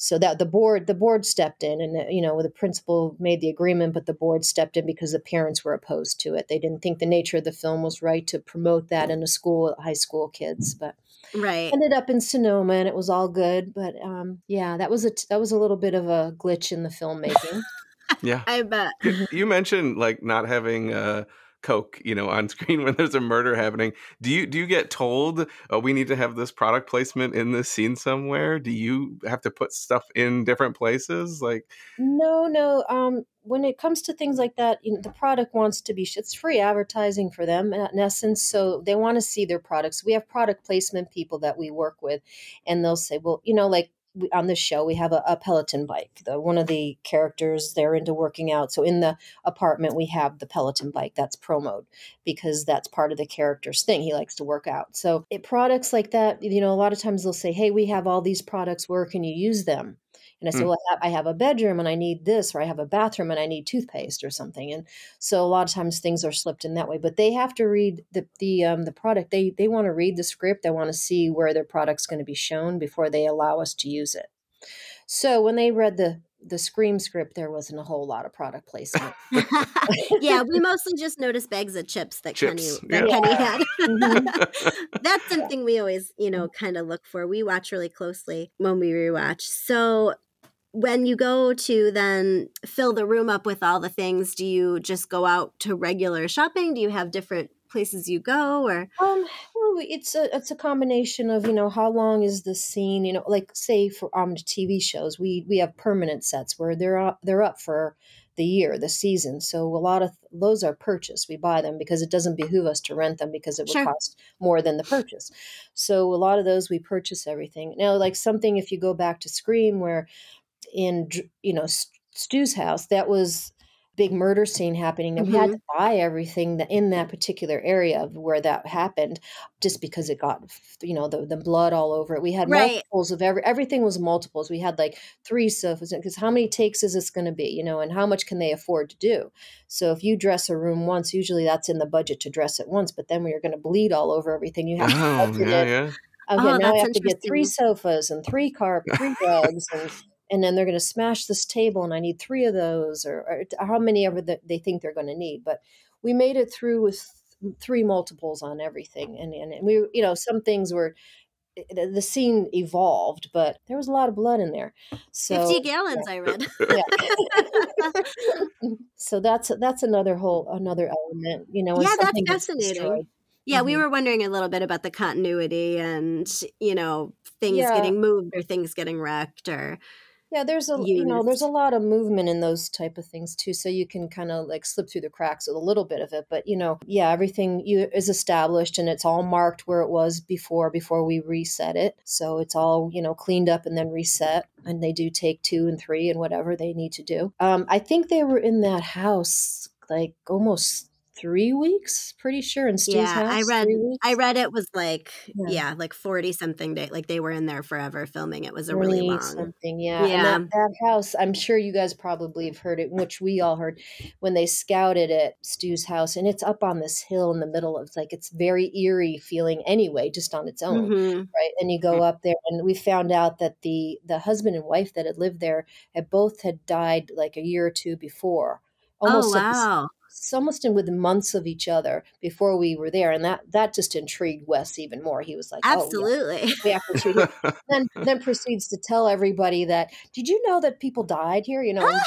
So that the board the board stepped in and you know the principal made the agreement but the board stepped in because the parents were opposed to it. They didn't think the nature of the film was right to promote that in a school high school kids but right. ended up in sonoma and it was all good. But um, yeah that was a that was a little bit of a glitch in the filmmaking yeah. I bet. you mentioned like not having uh coke you know on screen when there's a murder happening. Do you do you get told oh, we need to have this product placement in this scene somewhere do you have to put stuff in different places? Like no no um when it comes to things like that you know the product wants to be it's free advertising for them in essence so they want to see their products. We have product placement people that we work with and they'll say well you know like we, on this show we have a, a peloton bike the, one of the characters they're into working out. So in the apartment we have the peloton bike that's promoed because that's part of the character's thing. He likes to work out. So it products like that you know a lot of times they'll say hey we have all these products. Where can you use them and I said, mm. well, I have a bedroom and I need this, or I have a bathroom and I need toothpaste or something. And so a lot of times things are slipped in that way. But they have to read the the um, the product. They they want to read the script. They want to see where their product's going to be shown before they allow us to use it. So when they read the the Scream script, there wasn't a whole lot of product placement. yeah, we mostly just noticed bags of chips that chips, Kenny that yeah. Kenny had. Mm-hmm. That's something we always, you know, kind of look for. We watch really closely when we rewatch. So when you go to then fill the room up with all the things, do you just go out to regular shopping? Do you have different places you go or um well it's a it's a combination of you know how long is the scene you know like say for um tv shows we we have permanent sets where they're up they're up for the year the season so a lot of those are purchased we buy them because it doesn't behoove us to rent them because it would Sure. cost more than the purchase so a lot of those we purchase everything now like something if you go back to scream where in you know Stu's house that was big murder scene happening and we had mm-hmm. to buy everything that in that particular area of where that happened just because it got you know the, the blood all over it. We had Right. multiples of every everything was multiples. We had like three sofas because how many takes is this going to be you know and how much can they afford to do? So if you dress a room once usually that's in the budget to dress it once but then when you're going to bleed all over everything. You have to oh budget yeah it. yeah. Okay, Oh, now I have to get three sofas and three carp, three rugs, and and then they're going to smash this table, and I need three of those, or, or how many ever that they think they're going to need. But we made it through with three multiples on everything, and and we, you know, some things were the the scene evolved, but there was a lot of blood in there. So 50 gallons I read. yeah. so that's that's another whole another element, you know. Yeah, that's fascinating. Yeah, we Mhm. were wondering a little bit about the continuity and, you know, things Yeah. getting moved or things getting wrecked or Yeah, there's a you know there's a lot of movement in those type of things too, so you can kind of like slip through the cracks with a little bit of it. But you know, yeah, everything you, is established and it's all marked where it was before before we reset it. So it's all you know cleaned up and then reset. And they do take two and three and whatever they need to do. Um, I think they were in that house like almost three weeks, pretty sure in Stu's Yeah, house. I read. I read it was like Yeah. yeah, like 40 something day like they were in there forever filming. It was a really long. something, yeah. And Yeah. that, that house, I'm sure you guys probably have heard it, which we all heard when they scouted at Stu's house, and it's up on this hill in the middle of like it's very eerie feeling anyway, just on its own, Mhm. right? And you go up there, and we found out that the the husband and wife that had lived there had both had died like a year or two before, Oh almost at the s- wow. It's almost in within months of each other before we were there, and that that just intrigued Wes even more. He was like, "Oh yeah, Absolutely. we have to treat it then then proceeds to tell everybody that did you know that people died here you know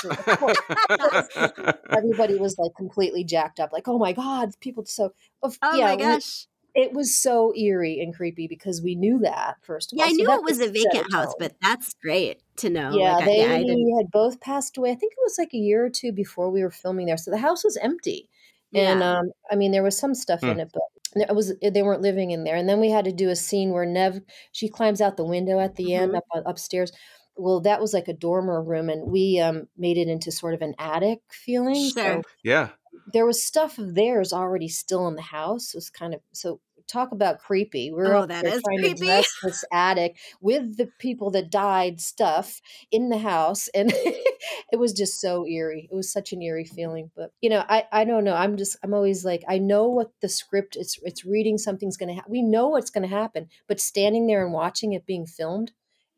everybody was like completely jacked up like oh my god people so of, Oh yeah my gosh. It was so eerie and creepy because we knew that first of Yeah, all I knew that it was a vacant house, but that's great to know. yeah Like, I, they yeah, I didn't. had both passed away i think it was like a year or two before we were filming there so the house was empty and Yeah. um, I mean, there was some stuff in Hmm. it, but it was they weren't living in there. And then we had to do a scene where Neve she climbs out the window at the end Mhm. up uh, upstairs. Well, that was like a dormer room, and we um, made it into sort of an attic feeling. Sure. So yeah there was stuff of theirs already still in the house. It was kind of so talk about creepy. We're Oh, that is trying creepy. to dress this attic with the people that died stuff in the house, and it was just so eerie. It was such an eerie feeling. But you know, I I don't know. I'm just I'm always like I know what the script it's it's reading something's going to happen. We know what's going to happen, but standing there and watching it being filmed,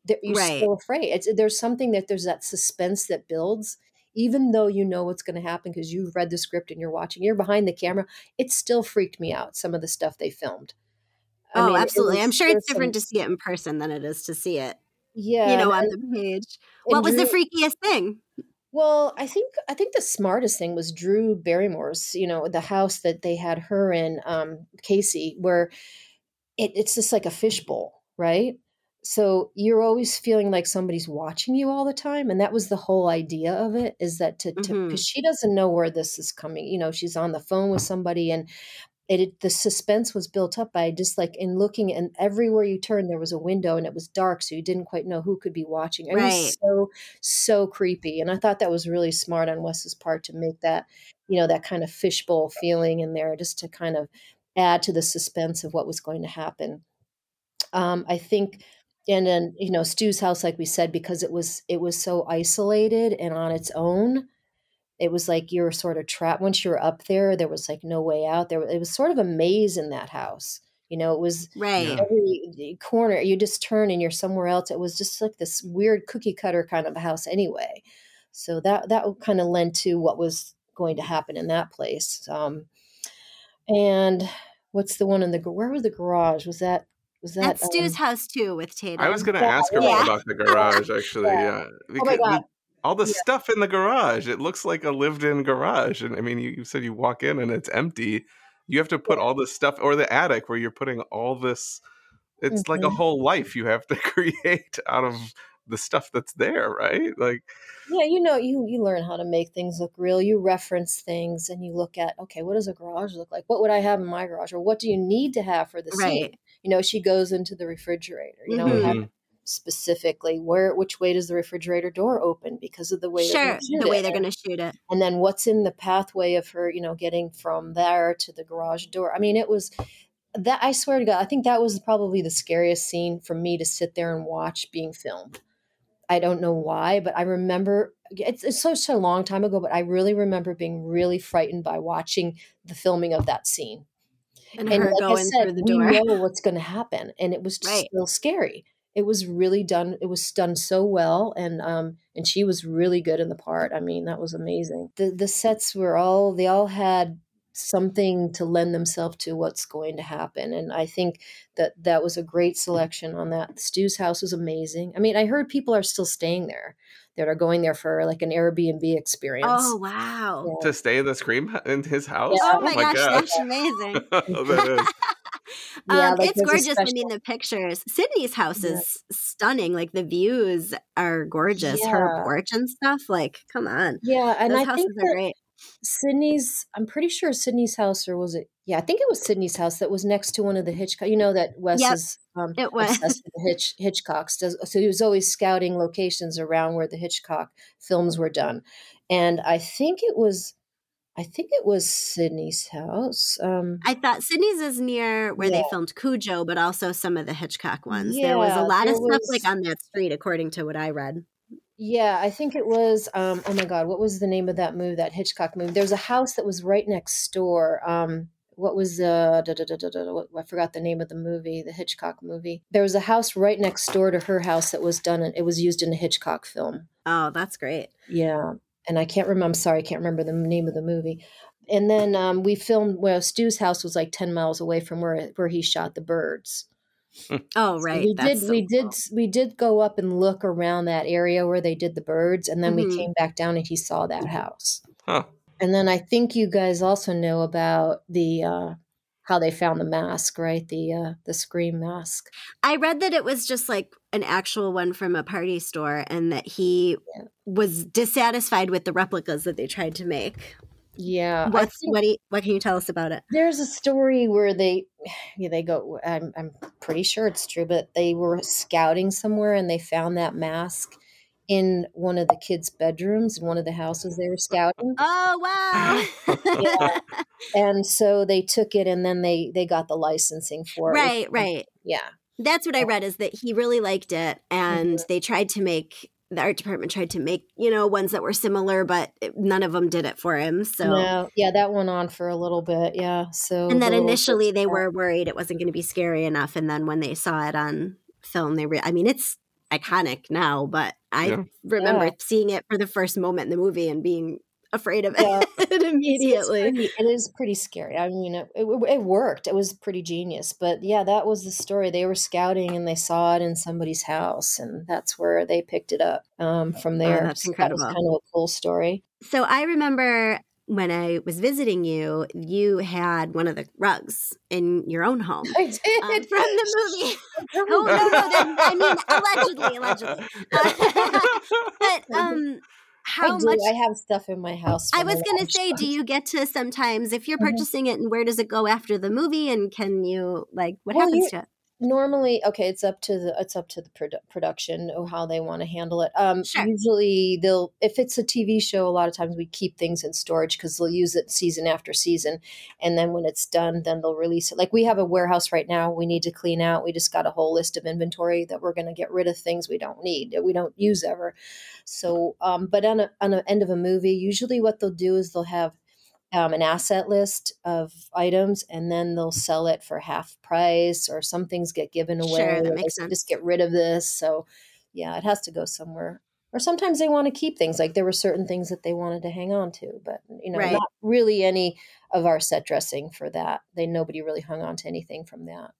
that you're Right. still afraid. It's there's something that there's that suspense that builds. Even though you know what's going to happen because you've read the script and you're watching, you're behind the camera. It still freaked me out. Some of the stuff they filmed. I oh, mean, absolutely. I'm sure it's different some- to see it in person than it is to see it, Yeah, you know, on the page. What was the freakiest thing? Well, I think I think the smartest thing was Drew Barrymore's, you know, the house that they had her in, um, Casey, where it, it's just like a fishbowl, right? So you're always feeling like somebody's watching you all the time, and that was the whole idea of it. Is that to because Mhm. she doesn't know where this is coming. You know, she's on the phone with somebody, and it, it the suspense was built up by just like in looking, and everywhere you turned there was a window, and it was dark, so you didn't quite know who could be watching. It Right. was so so creepy, and I thought that was really smart on Wes's part to make that you know that kind of fishbowl feeling in there, just to kind of add to the suspense of what was going to happen. Um, I think, and then you know Stu's house, like we said, because it was it was so isolated and on its own. It was like you were sort of trapped. Once you were up there, there was like no way out. There, it was sort of a maze in that house. You know, it was Right. Every corner you just turn and you're somewhere else. It was just like this weird cookie cutter kind of a house anyway. So that that kind of lent to what was going to happen in that place. Um, and what's the one in the where was the garage? Was that was that That's Stu's um, house too with Tatum. I was going to Yeah, ask her yeah. about the garage, actually. Yeah. Yeah. Oh my god! the- all the Yeah. stuff in the garage, it looks like a lived in garage. And I mean, you, you said you walk in and it's empty. You have to put all this stuff, or the attic where you're putting all this. It's like a Mhm. whole life you have to create out of the stuff that's there, right? Like, Yeah, you know, you you learn how to make things look real. You reference things and you look at, okay, what does a garage look like? What would I have in my garage, or what do you need to have for the scene? Right. You know, she goes into the refrigerator. You know, we have Mhm. specifically where which way does the refrigerator door open because of the way they're Sure, gonna shoot the way it. they're going to shoot it. and then what's in the pathway of her, you know, getting from there to the garage door. I mean, it was that I swear to God, I think that was probably the scariest scene for me to sit there and watch being filmed. I don't know why, but I remember it's, it's such a long time ago, but I really remember being really frightened by watching the filming of that scene. And, And her like I going said, through the we know what's going to happen, and it was Right. still scary. It was really done. It was done so well, and um, and she was really good in the part. I mean, that was amazing. The the sets were all they all had something to lend themselves to what's going to happen, and I think that that was a great selection on that. Stu's house was amazing. I mean, I heard people are still staying there that are going there for like an Airbnb experience. Oh, wow. Yeah. to stay in the scream in his house. Yeah. Oh my gosh, that's amazing. that is. Yeah, um, like it's there's a gorgeous. I mean, the pictures. Sidney's house Yeah. is stunning. Like the views are gorgeous. Her porch and stuff. Like, come on. Yeah, and Those I think that great. Sidney's. I'm pretty sure Sidney's house, or was it? Yeah, I think it was Sidney's house that was next to one of the Hitchcock. You know that Wes Yep, is um, it was. obsessed with the Hitch Hitchcocks. Does, so he was always scouting locations around where the Hitchcock films were done, and I think it was, I think it was Sidney's house. Um, I thought Sidney's is near where Yeah. they filmed Cujo, but also some of the Hitchcock ones. there was a lot of there stuff was- like on that street, according to what I read. Yeah, I think it was. Um, oh my God, what was the name of that movie? That Hitchcock movie. There was a house that was right next door. Um, what was uh, da, da, da, da, da, what, I forgot the name of the movie, the Hitchcock movie. There was a house right next door to her house that was done. It was used in a Hitchcock film. Oh, that's great. Yeah, and I can't remember. I'm sorry, I can't remember the name of the movie. And then um, we filmed. Well, Stu's house was like ten miles away from where where he shot the birds. Oh, So right. we That's did so we did we did go up and look around that area where they did the birds and then Mhm. we came back down and he saw that house Huh. and then i think you guys also know about the uh how they found the mask right the uh the scream mask I read that it was just like an actual one from a party store and that he Yeah. was dissatisfied with the replicas that they tried to make. Yeah What's what you, what can you tell us about it? there's a story where they yeah, they go I'm, I'm pretty sure it's true but they were scouting somewhere and they found that mask in one of the kids' bedrooms in one of the houses they were scouting. Oh wow! yeah. And so they took it, and then they they got the licensing for it. right, right. Yeah. That's what I read is that he really liked it, and Mhm. they tried to make the art department tried to make you know ones that were similar, but none of them did it for him. So. No, yeah, that went on for a little bit. Yeah. So And then little initially they got- were worried it wasn't going to be scary enough, and then when they saw it on film, they re- I mean it's iconic now, but I Yeah. remember Yeah. seeing it for the first moment in the movie and being afraid of Yeah. it It's- it's immediately. pretty- it is pretty scary. I mean, it, it, it worked. It was pretty genius. But yeah, that was the story. They were scouting and they saw it in somebody's house, and that's where they picked it up um, from there. Oh, that's So That was incredible. kind of a cool story. So I remember when I was visiting you, you had one of the rugs in your own home I did um, from the movie. Oh, Oh no, no, then, I mean allegedly, allegedly. but um, how I do. much? I have stuff in my house. I was gonna say, do you get to sometimes if you're Mhm. purchasing it, and where does it go after the movie, and can you like what Well, happens to it? Normally okay it's up to the it's up to the produ- production or how they want to handle it. Um Sure. usually they'll if it's a tv show a lot of times we keep things in storage because they'll use it season after season and then when it's done then they'll release it. Like we have a warehouse right now we need to clean out we just got a whole list of inventory that we're going to get rid of things we don't need that we don't use ever. So um but on a on the end of a movie usually what they'll do is they'll have um, an asset list of items and then they'll sell it for half price or some things get given away Sure, that makes sense. just get rid of this so yeah it has to go somewhere or sometimes they want to keep things like there were certain things that they wanted to hang on to but you know Right. not really any of our set dressing for that they nobody really hung on to anything from that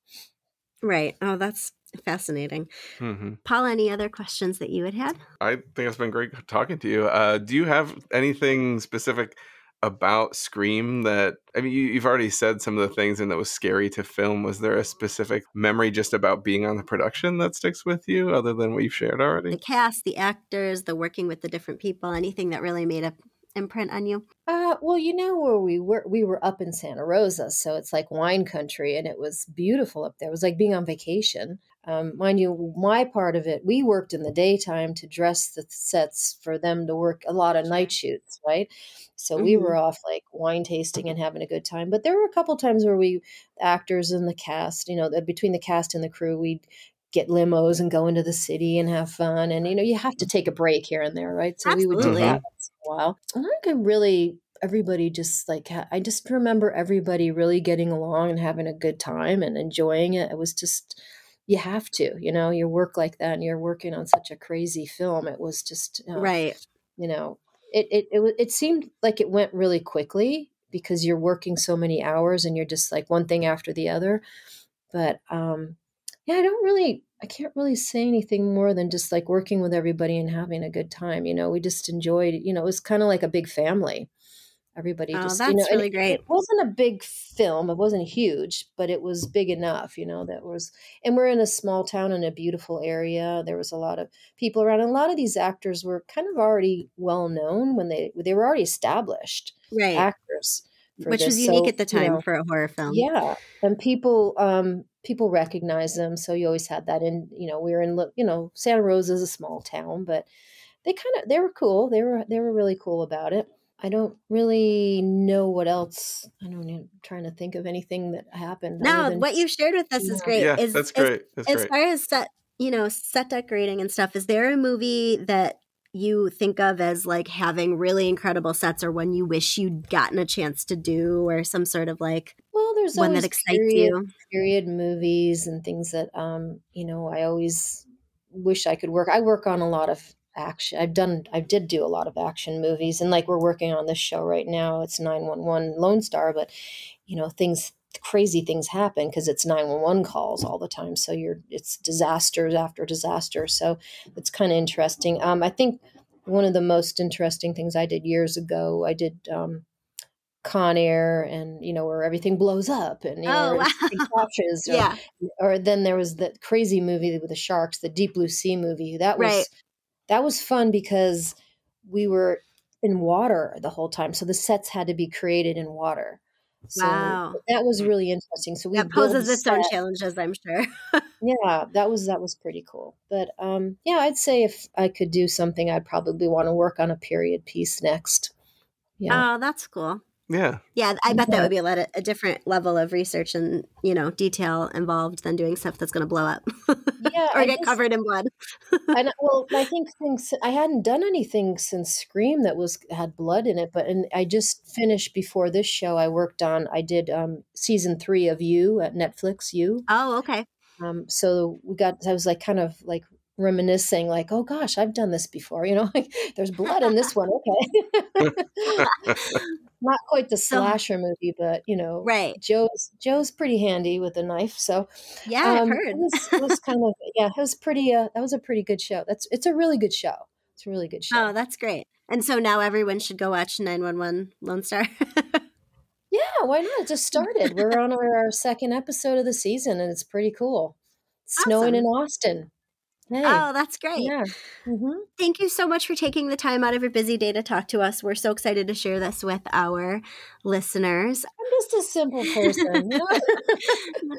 Right. Oh, that's fascinating. hmm Paul, any other questions that you had had? I think it's been great talking to you. Uh, do you have anything specific about Scream that I mean? You, you've already said some of the things, and that was scary to film. Was there a specific memory just about being on the production that sticks with you, other than what you've shared already? The cast, the actors, the working with the different people, anything that really made a imprint on you? Uh, well, you know where we were. We were up in Santa Rosa, so it's like wine country, and it was beautiful up there. It was like being on vacation. Um, mind you, my part of it, we worked in the daytime to dress the sets for them to work a lot of night shoots, right? So we Mhm. were off like wine tasting and having a good time. But there were a couple times where we, actors and the cast, you know, the, between the cast and the crew, we'd get limos and go into the city and have fun. And you know, you have to take a break here and there, right? So we would do that once in a while. And I could really everybody just like I just remember everybody really getting along and having a good time and enjoying it. It was just you have to, you know, you work like that and you're working on such a crazy film. It was just uh, Right. you know, it it it, it seemed like it went really quickly because you're working so many hours and you're just like one thing after the other. But um yeah, I don't really I can't really say anything more than just like working with everybody and having a good time. You know, we just enjoyed, you know, it was kind of like a big family. Everybody Oh, just that's you know, really it- great. It wasn't a big film. It wasn't huge, but it was big enough, you know, that was and we're in a small town in a beautiful area. There was a lot of people around and a lot of these actors were kind of already well known when they they were already established Right. actors. Which was unique So, at the you time know, for a horror film. yeah, and people um people recognize them, so you always had that in you know we were in you know Santa Rosa is a small town, but they kind of they were cool. They were they were really cool about it. I don't really know what else. I don't know. I'm trying to think of anything that happened. No, than- what you've shared with us is Yeah. great. Yeah, Is- that's great. That's as great. far as set, you know, set decorating and stuff, is there a movie that you think of as like having really incredible sets or one you wish you'd gotten a chance to do or some sort of like well, there's one that excites period, you? period movies and things that um you know I always wish I could work. I work on a lot of action. I've done I did do a lot of action movies and like we're working on this show right now. It's 911 Lone Star, but you know, things crazy things happen because it's 911 calls all the time. So you're it's disasters after disaster. So it's kind of interesting. Um I think one of the most interesting things I did years ago, I did um Con Air and you know where everything blows up and you know Oh, wow. crashes or, Yeah. or then there was that crazy movie with the sharks, the Deep Blue Sea movie. That was Right. That was fun because we were in water the whole time, so the sets had to be created in water. So Wow. that was really interesting. So we That poses its own challenges, I'm sure. Yeah, that was that was pretty cool. But um, yeah, I'd say if I could do something, I'd probably want to work on a period piece next. Yeah, Oh, that's cool. Yeah. Yeah, I bet that would be a lot of, a different level of research and you know detail involved than doing stuff that's going to blow up yeah. or I get just- covered in blood. and well, I think things I hadn't done anything since Scream that was had blood in it, but and I just finished before this show. I worked on I did um, season three of You at Netflix. You, Oh, okay. um, so we got. I was like kind of like reminiscing, like, oh gosh, I've done this before. You know, like there's blood in this one. Okay, not quite the slasher movie, but you know, Right. Joe's Joe's pretty handy with a knife, so Yeah, I've um, heard. It was, it was kind of yeah, it was pretty. Uh, that was a pretty good show. That's it's a really good show. It's a really good show. Oh, that's great. And so now everyone should go watch 911 Lone Star. yeah, why not? It just started. We're on our, our second episode of the season, and it's pretty cool. Snowing in Austin. Hey, oh, that's great. yeah. hmm Thank you so much for taking the time out of your busy day to talk to us. We're so excited to share this with our listeners. I'm just a simple person. You know?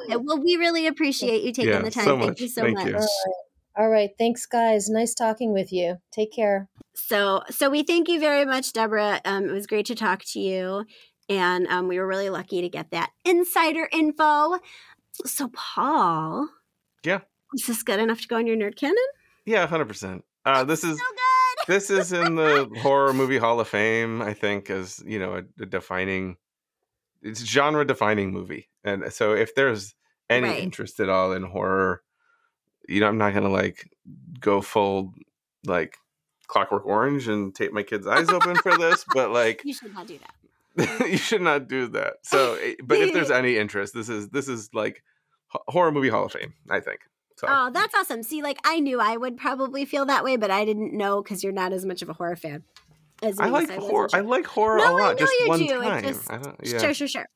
Okay, well, we really appreciate you taking Yeah, the time. so Thank much. you so Thank much. you. All right. All right. Thanks, guys. Nice talking with you. Take care. So, so we thank you very much, Deborah. Um, it was great to talk to you, and um, we were really lucky to get that insider info. So, Paul, Yeah. Is this good enough to go in your nerd canon? Yeah, 100%. Uh, this is So good. this is in the horror movie hall of fame i think as you know a, a defining it's genre defining movie and so if there's any Right. interest at all in horror you know i'm not gonna like go full like clockwork orange and tape my kids eyes open for this but like You should not do that. you should not do that so eh, but if there's any interest this is this is like horror movie hall of fame i think so Oh, that's awesome. See, like I knew I would probably feel that way, but I didn't know because you're not as much of a horror fan. As i like so wasn't horror sure. i like horror No, a I lot know just you one do. Time just- yeah. Sure, sure, sure.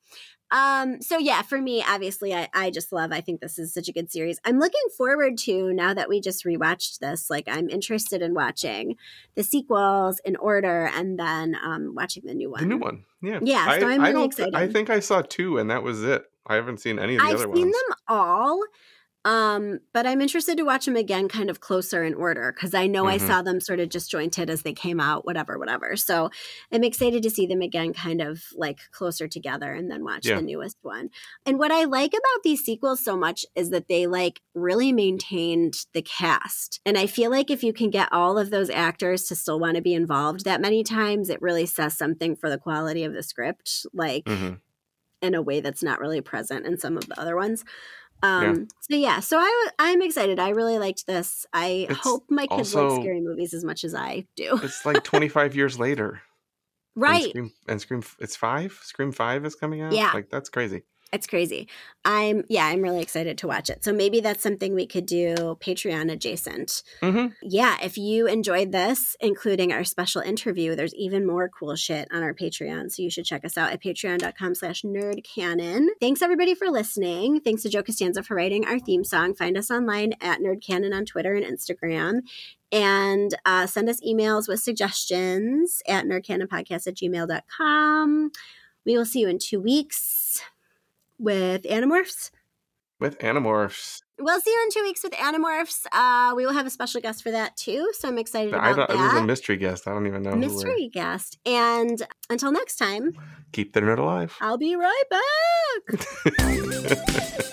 Um, so yeah, for me, obviously, I, I just love. I think this is such a good series. I'm looking forward to now that we just rewatched this. Like, I'm interested in watching the sequels in order, and then um, watching the new one. The new one, yeah, Yeah, so I'm I really don't- excited. I think I saw two, and that was it. I haven't seen any of the I've other seen them all. Um, but I'm interested to watch them again kind of closer in order because I know I Mhm. saw them sort of disjointed as they came out, whatever, whatever. So I'm excited to see them again kind of like closer together and then watch Yeah. the newest one. And what I like about these sequels so much is that they like really maintained the cast. And I feel like if you can get all of those actors to still want to be involved that many times, it really says something for the quality of the script. Like Mhm. in a way that's not really present in some of the other ones. Um, So yeah, so I I'm excited. I really liked this. I It's hope my kids also- like scary movies as much as I do. It's like 25 years later. And right. Scream, and Scream, it's five. Scream Five is coming out. Yeah. like that's crazy. It's crazy. I'm yeah, I'm really excited to watch it. So maybe that's something we could do Patreon adjacent. Mm-hmm. Yeah, if you enjoyed this, including our special interview, there's even more cool shit on our Patreon. So you should check us out at patreon.com slash nerdcanon. Thanks everybody for listening. Thanks to Joe Costanza for writing our theme song. Find us online at nerdcanon on Twitter and Instagram. And uh, send us emails with suggestions at nerdcanonpodcast at gmail.com. We will see you in two weeks with Animorphs. With Animorphs. We'll see you in two weeks with Animorphs. Uh, we will have a special guest for that too, so I'm excited I about don't, it was a that. mystery guest. I don't even know. Mystery guest. And until next time, Keep the nerd alive. I'll be right back.